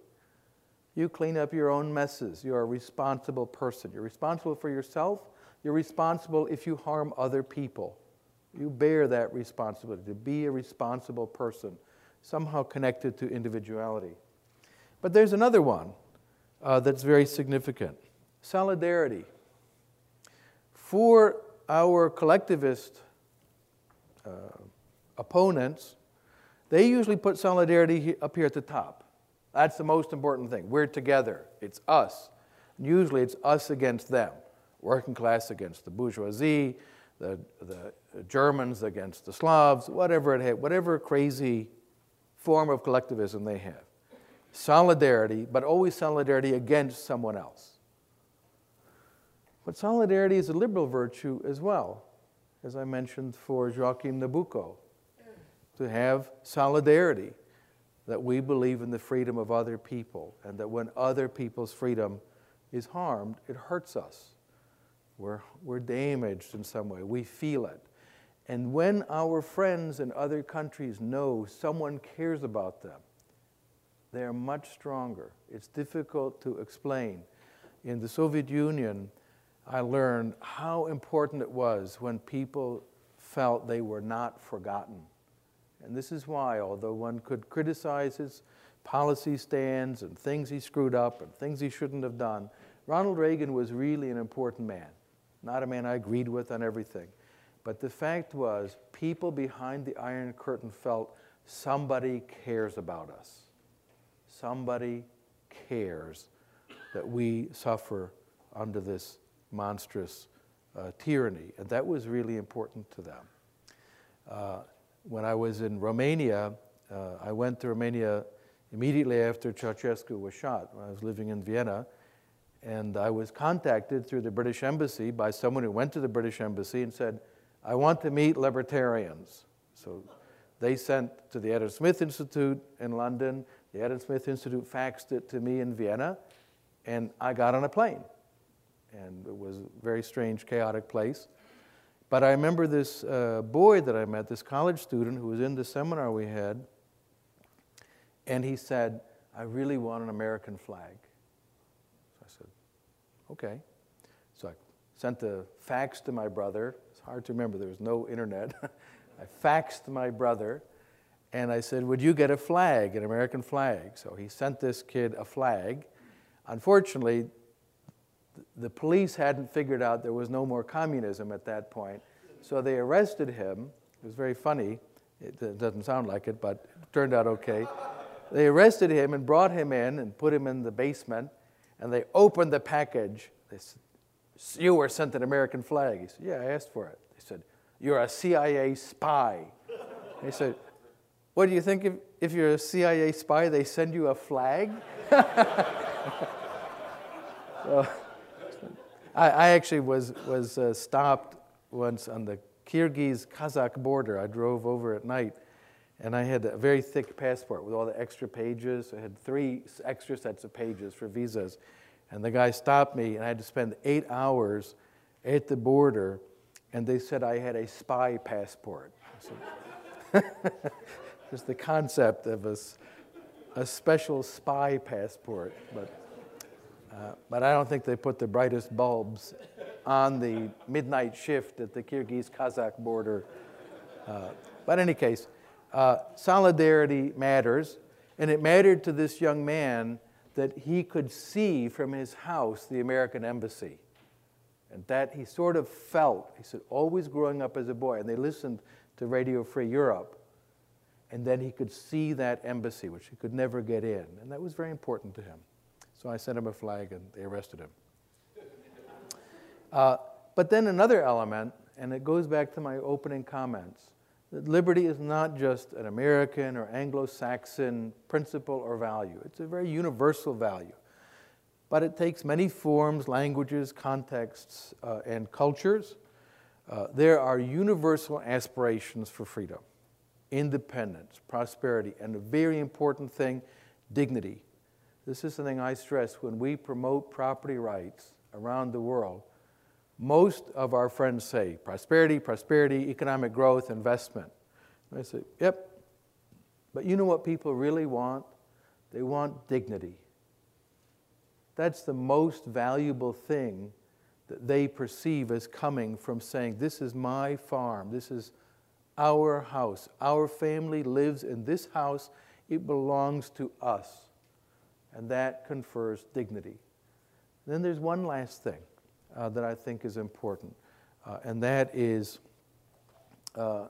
You clean up your own messes. You're a responsible person. You're responsible for yourself. You're responsible if you harm other people. You bear that responsibility to be a responsible person, somehow connected to individuality. But there's another one uh, that's very significant solidarity. For our collectivist uh, opponents, they usually put solidarity up here at the top. That's the most important thing. We're together, it's us. And usually it's us against them, working class against the bourgeoisie, the, the Germans against the Slavs, whatever it had, whatever crazy form of collectivism they have. Solidarity, but always solidarity against someone else. But solidarity is a liberal virtue as well as I mentioned for Joaquim Nabuco, to have solidarity, that we believe in the freedom of other people, and that when other people's freedom is harmed, it hurts us. We're, we're damaged in some way, we feel it. And when our friends in other countries know someone cares about them, they are much stronger. It's difficult to explain. In the Soviet Union, I learned how important it was when people felt they were not forgotten. And this is why, although one could criticize his policy stands and things he screwed up and things he shouldn't have done, Ronald Reagan was really an important man. Not a man I agreed with on everything. But the fact was, people behind the Iron Curtain felt somebody cares about us. Somebody cares that we suffer under this monstrous uh, tyranny. And that was really important to them. Uh, when I was in Romania, uh, I went to Romania immediately after Ceausescu was shot. When I was living in Vienna, and I was contacted through the British Embassy by someone who went to the British Embassy and said, I want to meet libertarians. So they sent to the Adam Smith Institute in London. The Adam Smith Institute faxed it to me in Vienna, and I got on a plane and it was a very strange, chaotic place. But I remember this uh, boy that I met, this college student who was in the seminar we had, and he said, I really want an American flag. So I said, okay. So I sent the fax to my brother. It's hard to remember, there was no internet. I faxed my brother, and I said, Would you get a flag, an American flag? So he sent this kid a flag. Unfortunately, the police hadn't figured out there was no more communism at that point. So they arrested him. It was very funny. It doesn't sound like it, but it turned out okay. They arrested him and brought him in and put him in the basement, and they opened the package. They said, You were sent an American flag. He said, Yeah, I asked for it. They said, You're a CIA spy. He said, What do you think if, if you're a CIA spy, they send you a flag? so, I, I actually was, was uh, stopped once on the Kyrgyz Kazakh border. I drove over at night and I had a very thick passport with all the extra pages. I had three extra sets of pages for visas. And the guy stopped me, and I had to spend eight hours at the border, and they said I had a spy passport. Just the concept of a, a special spy passport. But uh, but I don't think they put the brightest bulbs on the midnight shift at the Kyrgyz Kazakh border. Uh, but in any case, uh, solidarity matters, and it mattered to this young man that he could see from his house the American embassy. And that he sort of felt, he said, always growing up as a boy, and they listened to Radio Free Europe, and then he could see that embassy, which he could never get in. And that was very important to him. So I sent him a flag, and they arrested him. Uh, but then another element, and it goes back to my opening comments that liberty is not just an American or Anglo Saxon principle or value, it's a very universal value. But it takes many forms, languages, contexts, uh, and cultures. Uh, there are universal aspirations for freedom, independence, prosperity, and a very important thing dignity. This is something I stress when we promote property rights around the world. Most of our friends say prosperity, prosperity, economic growth, investment. And I say, yep. But you know what people really want? They want dignity. That's the most valuable thing that they perceive as coming from saying, This is my farm, this is our house. Our family lives in this house, it belongs to us. And that confers dignity. Then there's one last thing uh, that I think is important, uh, and that is uh,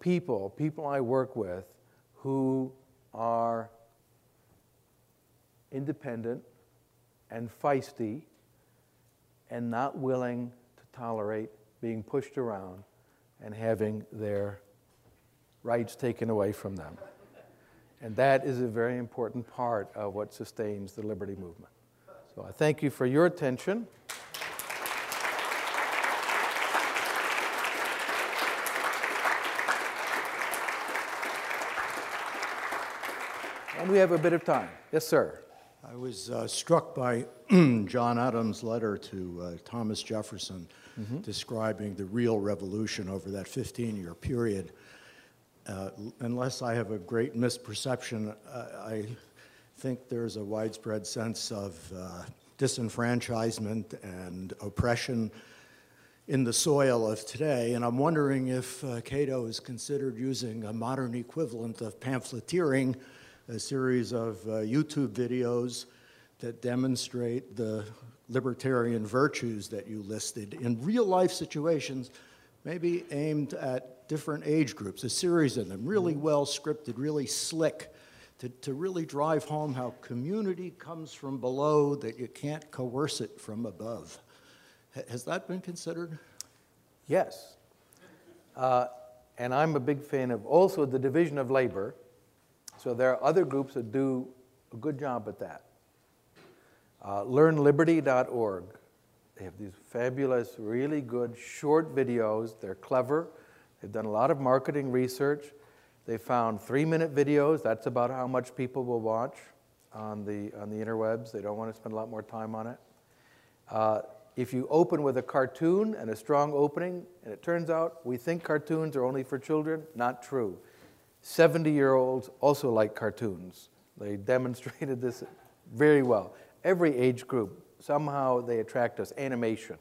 people, people I work with who are independent and feisty and not willing to tolerate being pushed around and having their rights taken away from them. And that is a very important part of what sustains the liberty movement. So I thank you for your attention. And we have a bit of time. Yes, sir. I was uh, struck by John Adams' letter to uh, Thomas Jefferson mm-hmm. describing the real revolution over that 15 year period. Uh, unless I have a great misperception, uh, I think there's a widespread sense of uh, disenfranchisement and oppression in the soil of today. And I'm wondering if uh, Cato is considered using a modern equivalent of pamphleteering a series of uh, YouTube videos that demonstrate the libertarian virtues that you listed in real life situations, maybe aimed at different age groups, a series of them, really mm-hmm. well scripted, really slick, to, to really drive home how community comes from below, that you can't coerce it from above. Has that been considered? Yes. Uh, and I'm a big fan of also the division of labor so there are other groups that do a good job at that. Uh, learnliberty.org. They have these fabulous, really good short videos. They're clever. They've done a lot of marketing research. They found three minute videos. That's about how much people will watch on the, on the interwebs. They don't want to spend a lot more time on it. Uh, if you open with a cartoon and a strong opening, and it turns out we think cartoons are only for children, not true. 70 year olds also like cartoons. They demonstrated this very well. Every age group, somehow they attract us. Animation.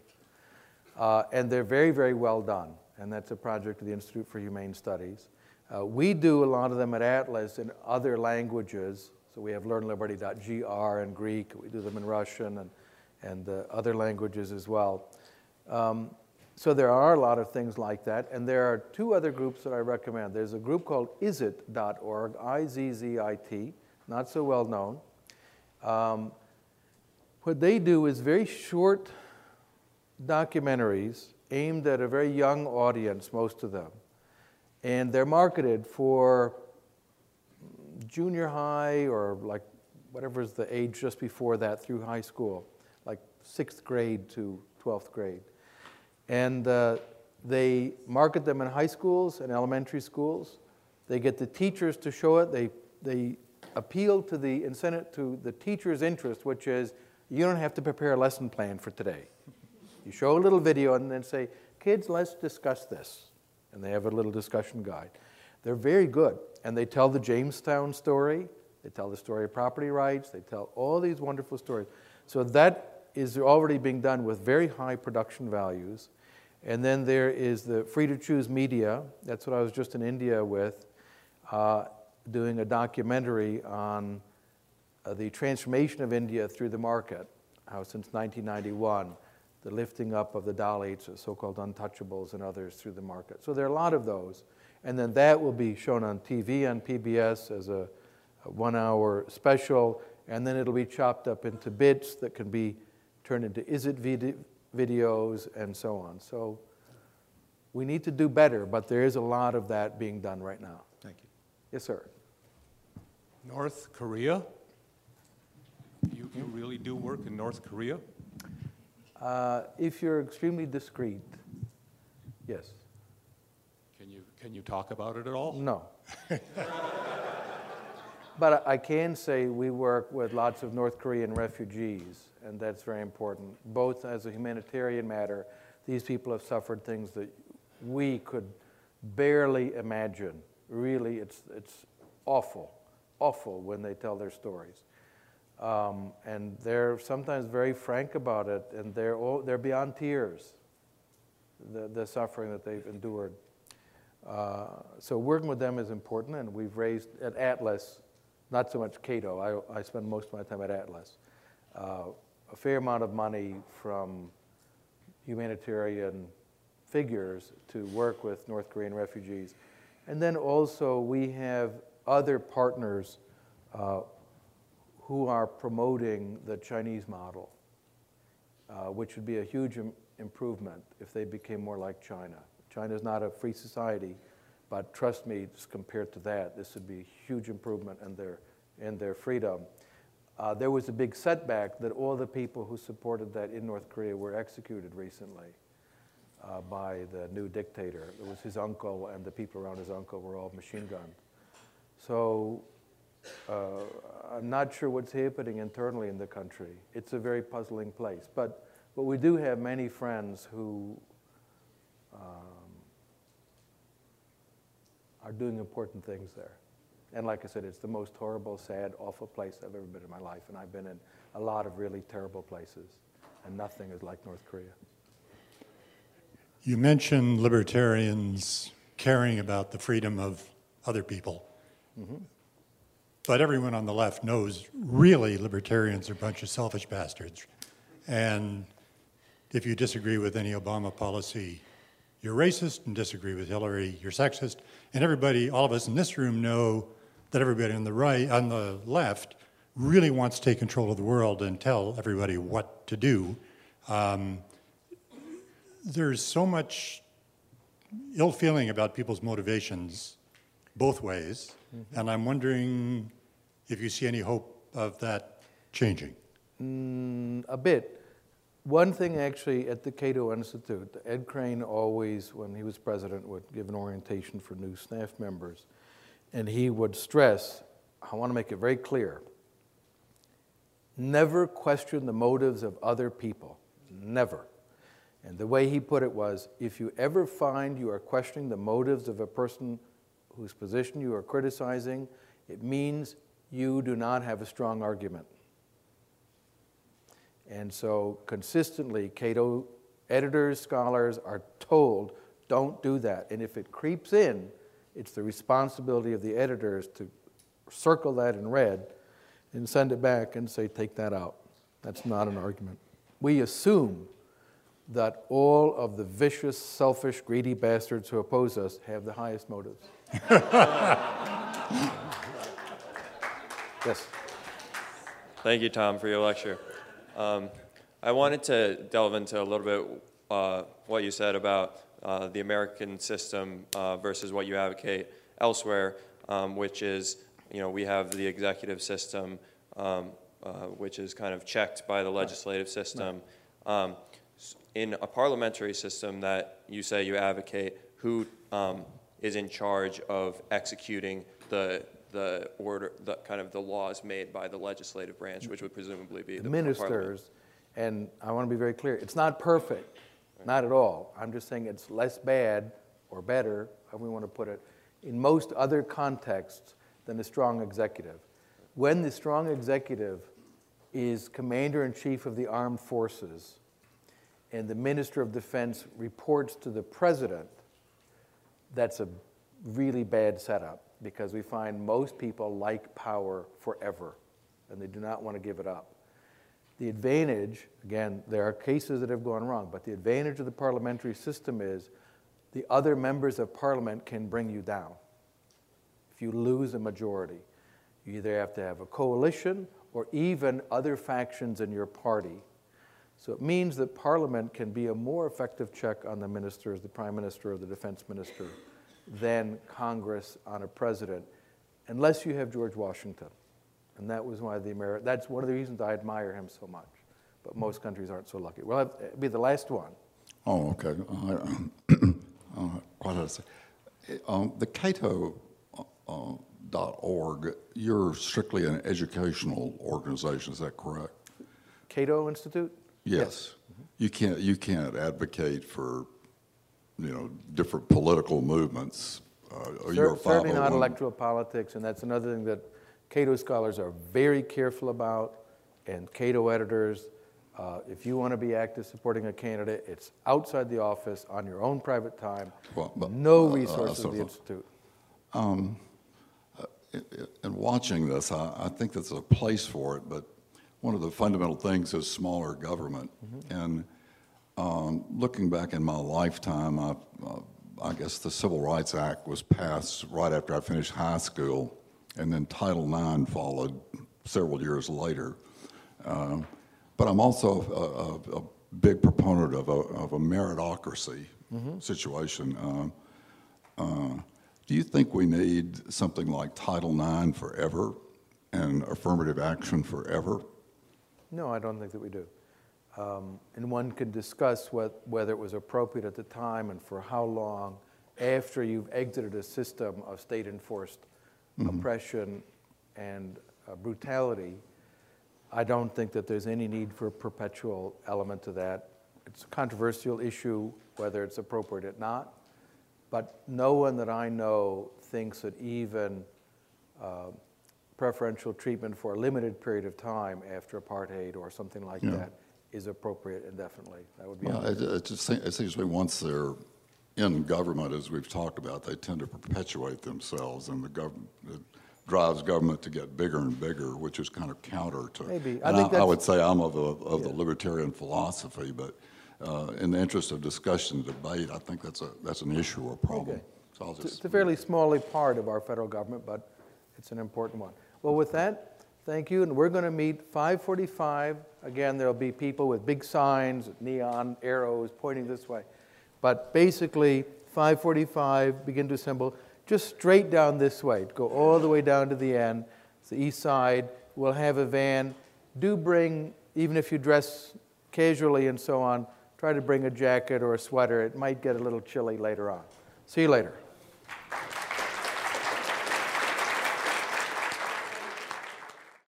Uh, and they're very, very well done. And that's a project of the Institute for Humane Studies. Uh, we do a lot of them at Atlas in other languages. So we have learnliberty.gr in Greek, we do them in Russian and, and uh, other languages as well. Um, so there are a lot of things like that. And there are two other groups that I recommend. There's a group called izzit.org, I Z Z I T, not so well known. Um, what they do is very short documentaries aimed at a very young audience, most of them. And they're marketed for junior high or like whatever is the age just before that through high school, like sixth grade to 12th grade. And uh, they market them in high schools and elementary schools. They get the teachers to show it. They, they appeal to the incentive to the teacher's interest, which is you don't have to prepare a lesson plan for today. You show a little video and then say, kids, let's discuss this. And they have a little discussion guide. They're very good. And they tell the Jamestown story. They tell the story of property rights. They tell all these wonderful stories. So that is already being done with very high production values. And then there is the free to choose media. That's what I was just in India with, uh, doing a documentary on uh, the transformation of India through the market, how since 1991, the lifting up of the Dalits, the so called untouchables, and others through the market. So there are a lot of those. And then that will be shown on TV on PBS as a, a one hour special, and then it'll be chopped up into bits that can be turned into izzit vid- videos and so on. So we need to do better, but there is a lot of that being done right now. Thank you. Yes, sir. North Korea? You, you really do work in North Korea? Uh, if you're extremely discreet, yes. Can you, can you talk about it at all? No. but I can say we work with lots of North Korean refugees, and that's very important. Both as a humanitarian matter, these people have suffered things that we could barely imagine. Really, it's, it's awful, awful when they tell their stories. Um, and they're sometimes very frank about it, and they're, they're beyond tears, the, the suffering that they've endured. Uh, so working with them is important, and we've raised at Atlas, not so much Cato, I, I spend most of my time at Atlas, uh, a fair amount of money from humanitarian figures to work with North Korean refugees. And then also we have other partners uh, who are promoting the Chinese model, uh, which would be a huge Im- improvement if they became more like China. China is not a free society, but trust me, compared to that, this would be a huge improvement in their, in their freedom. Uh, there was a big setback that all the people who supported that in North Korea were executed recently uh, by the new dictator. It was his uncle, and the people around his uncle were all machine gunned. So uh, I'm not sure what's happening internally in the country. It's a very puzzling place. But, but we do have many friends who um, are doing important things there. And like I said, it's the most horrible, sad, awful place I've ever been in my life. And I've been in a lot of really terrible places. And nothing is like North Korea. You mentioned libertarians caring about the freedom of other people. Mm-hmm. But everyone on the left knows really libertarians are a bunch of selfish bastards. And if you disagree with any Obama policy, you're racist, and disagree with Hillary, you're sexist. And everybody, all of us in this room know that everybody on the right, on the left, really wants to take control of the world and tell everybody what to do. Um, there's so much ill feeling about people's motivations both ways, mm-hmm. and I'm wondering if you see any hope of that changing. Mm, a bit. One thing actually at the Cato Institute, Ed Crane always, when he was president, would give an orientation for new staff members. And he would stress, I want to make it very clear never question the motives of other people. Never. And the way he put it was if you ever find you are questioning the motives of a person whose position you are criticizing, it means you do not have a strong argument. And so, consistently, Cato editors, scholars are told don't do that. And if it creeps in, it's the responsibility of the editors to circle that in red and send it back and say, take that out. That's not an argument. We assume that all of the vicious, selfish, greedy bastards who oppose us have the highest motives. yes. Thank you, Tom, for your lecture. Um, I wanted to delve into a little bit uh, what you said about uh, the American system uh, versus what you advocate elsewhere, um, which is, you know, we have the executive system, um, uh, which is kind of checked by the legislative system. Um, in a parliamentary system that you say you advocate, who um, is in charge of executing the the order, the kind of the laws made by the legislative branch, which would presumably be the, the ministers. And I want to be very clear: it's not perfect, right. not at all. I'm just saying it's less bad or better, however we want to put it, in most other contexts than a strong executive. When the strong executive is commander in chief of the armed forces, and the minister of defense reports to the president, that's a really bad setup because we find most people like power forever and they do not want to give it up. The advantage, again, there are cases that have gone wrong, but the advantage of the parliamentary system is the other members of parliament can bring you down. If you lose a majority, you either have to have a coalition or even other factions in your party. So it means that parliament can be a more effective check on the ministers, the prime minister or the defense minister, than Congress on a president, unless you have George Washington. And that was why the Ameri- that's one of the reasons I admire him so much. But most countries aren't so lucky. Well, it'll be the last one. Oh, okay. I, um, uh, what did I say? Um, the Cato uh, uh, dot org, you're strictly an educational organization, is that correct? Cato Institute? Yes. You can't you can't advocate for you know different political movements. Uh, you're a Certainly not 501 electoral politics, and that's another thing that Cato scholars are very careful about, and Cato editors. Uh, if you want to be active supporting a candidate, it's outside the office on your own private time. Well, but, no uh, uh, resources of the institute. in watching this, I, I think there's a place for it, but one of the fundamental things is smaller government. And um, looking back in my lifetime, I, uh, I guess the Civil Rights Act was passed right after I finished high school, and then Title IX followed several years later. Um, but I'm also a, a, a big proponent of a, of a meritocracy situation. Um, uh, do you think we need something like Title IX forever and affirmative action forever? No, I don't think that we do. Um, and one could discuss what, whether it was appropriate at the time and for how long after you've exited a system of state enforced oppression and uh, brutality. I don't think that there's any need for a perpetual element to that. It's a controversial issue whether it's appropriate or not, but no one that I know thinks that even uh, preferential treatment for a limited period of time after apartheid or something like Yeah. that is appropriate indefinitely. That would be Well, it, it just seems, it seems to me once they're in government, as we've talked about, they tend to perpetuate themselves, and the government it drives government to get bigger and bigger, which is kind of counter to. Maybe. I think I, would say I'm of, a, of the libertarian philosophy, but uh, in the interest of discussion and debate, I think that's a that's an issue or problem. Okay. So just it's a fairly small part of our federal government, but it's an important one. Well, with that, thank you, and we're going to meet 5:45. Again, there'll be people with big signs, neon arrows pointing this way. But basically, 5:45, begin to assemble, just straight down this way. Go all the way down to the end. It's the east side. We'll have a van. Do bring, even if you dress casually and so on, try to bring a jacket or a sweater. It might get a little chilly later on. See you later.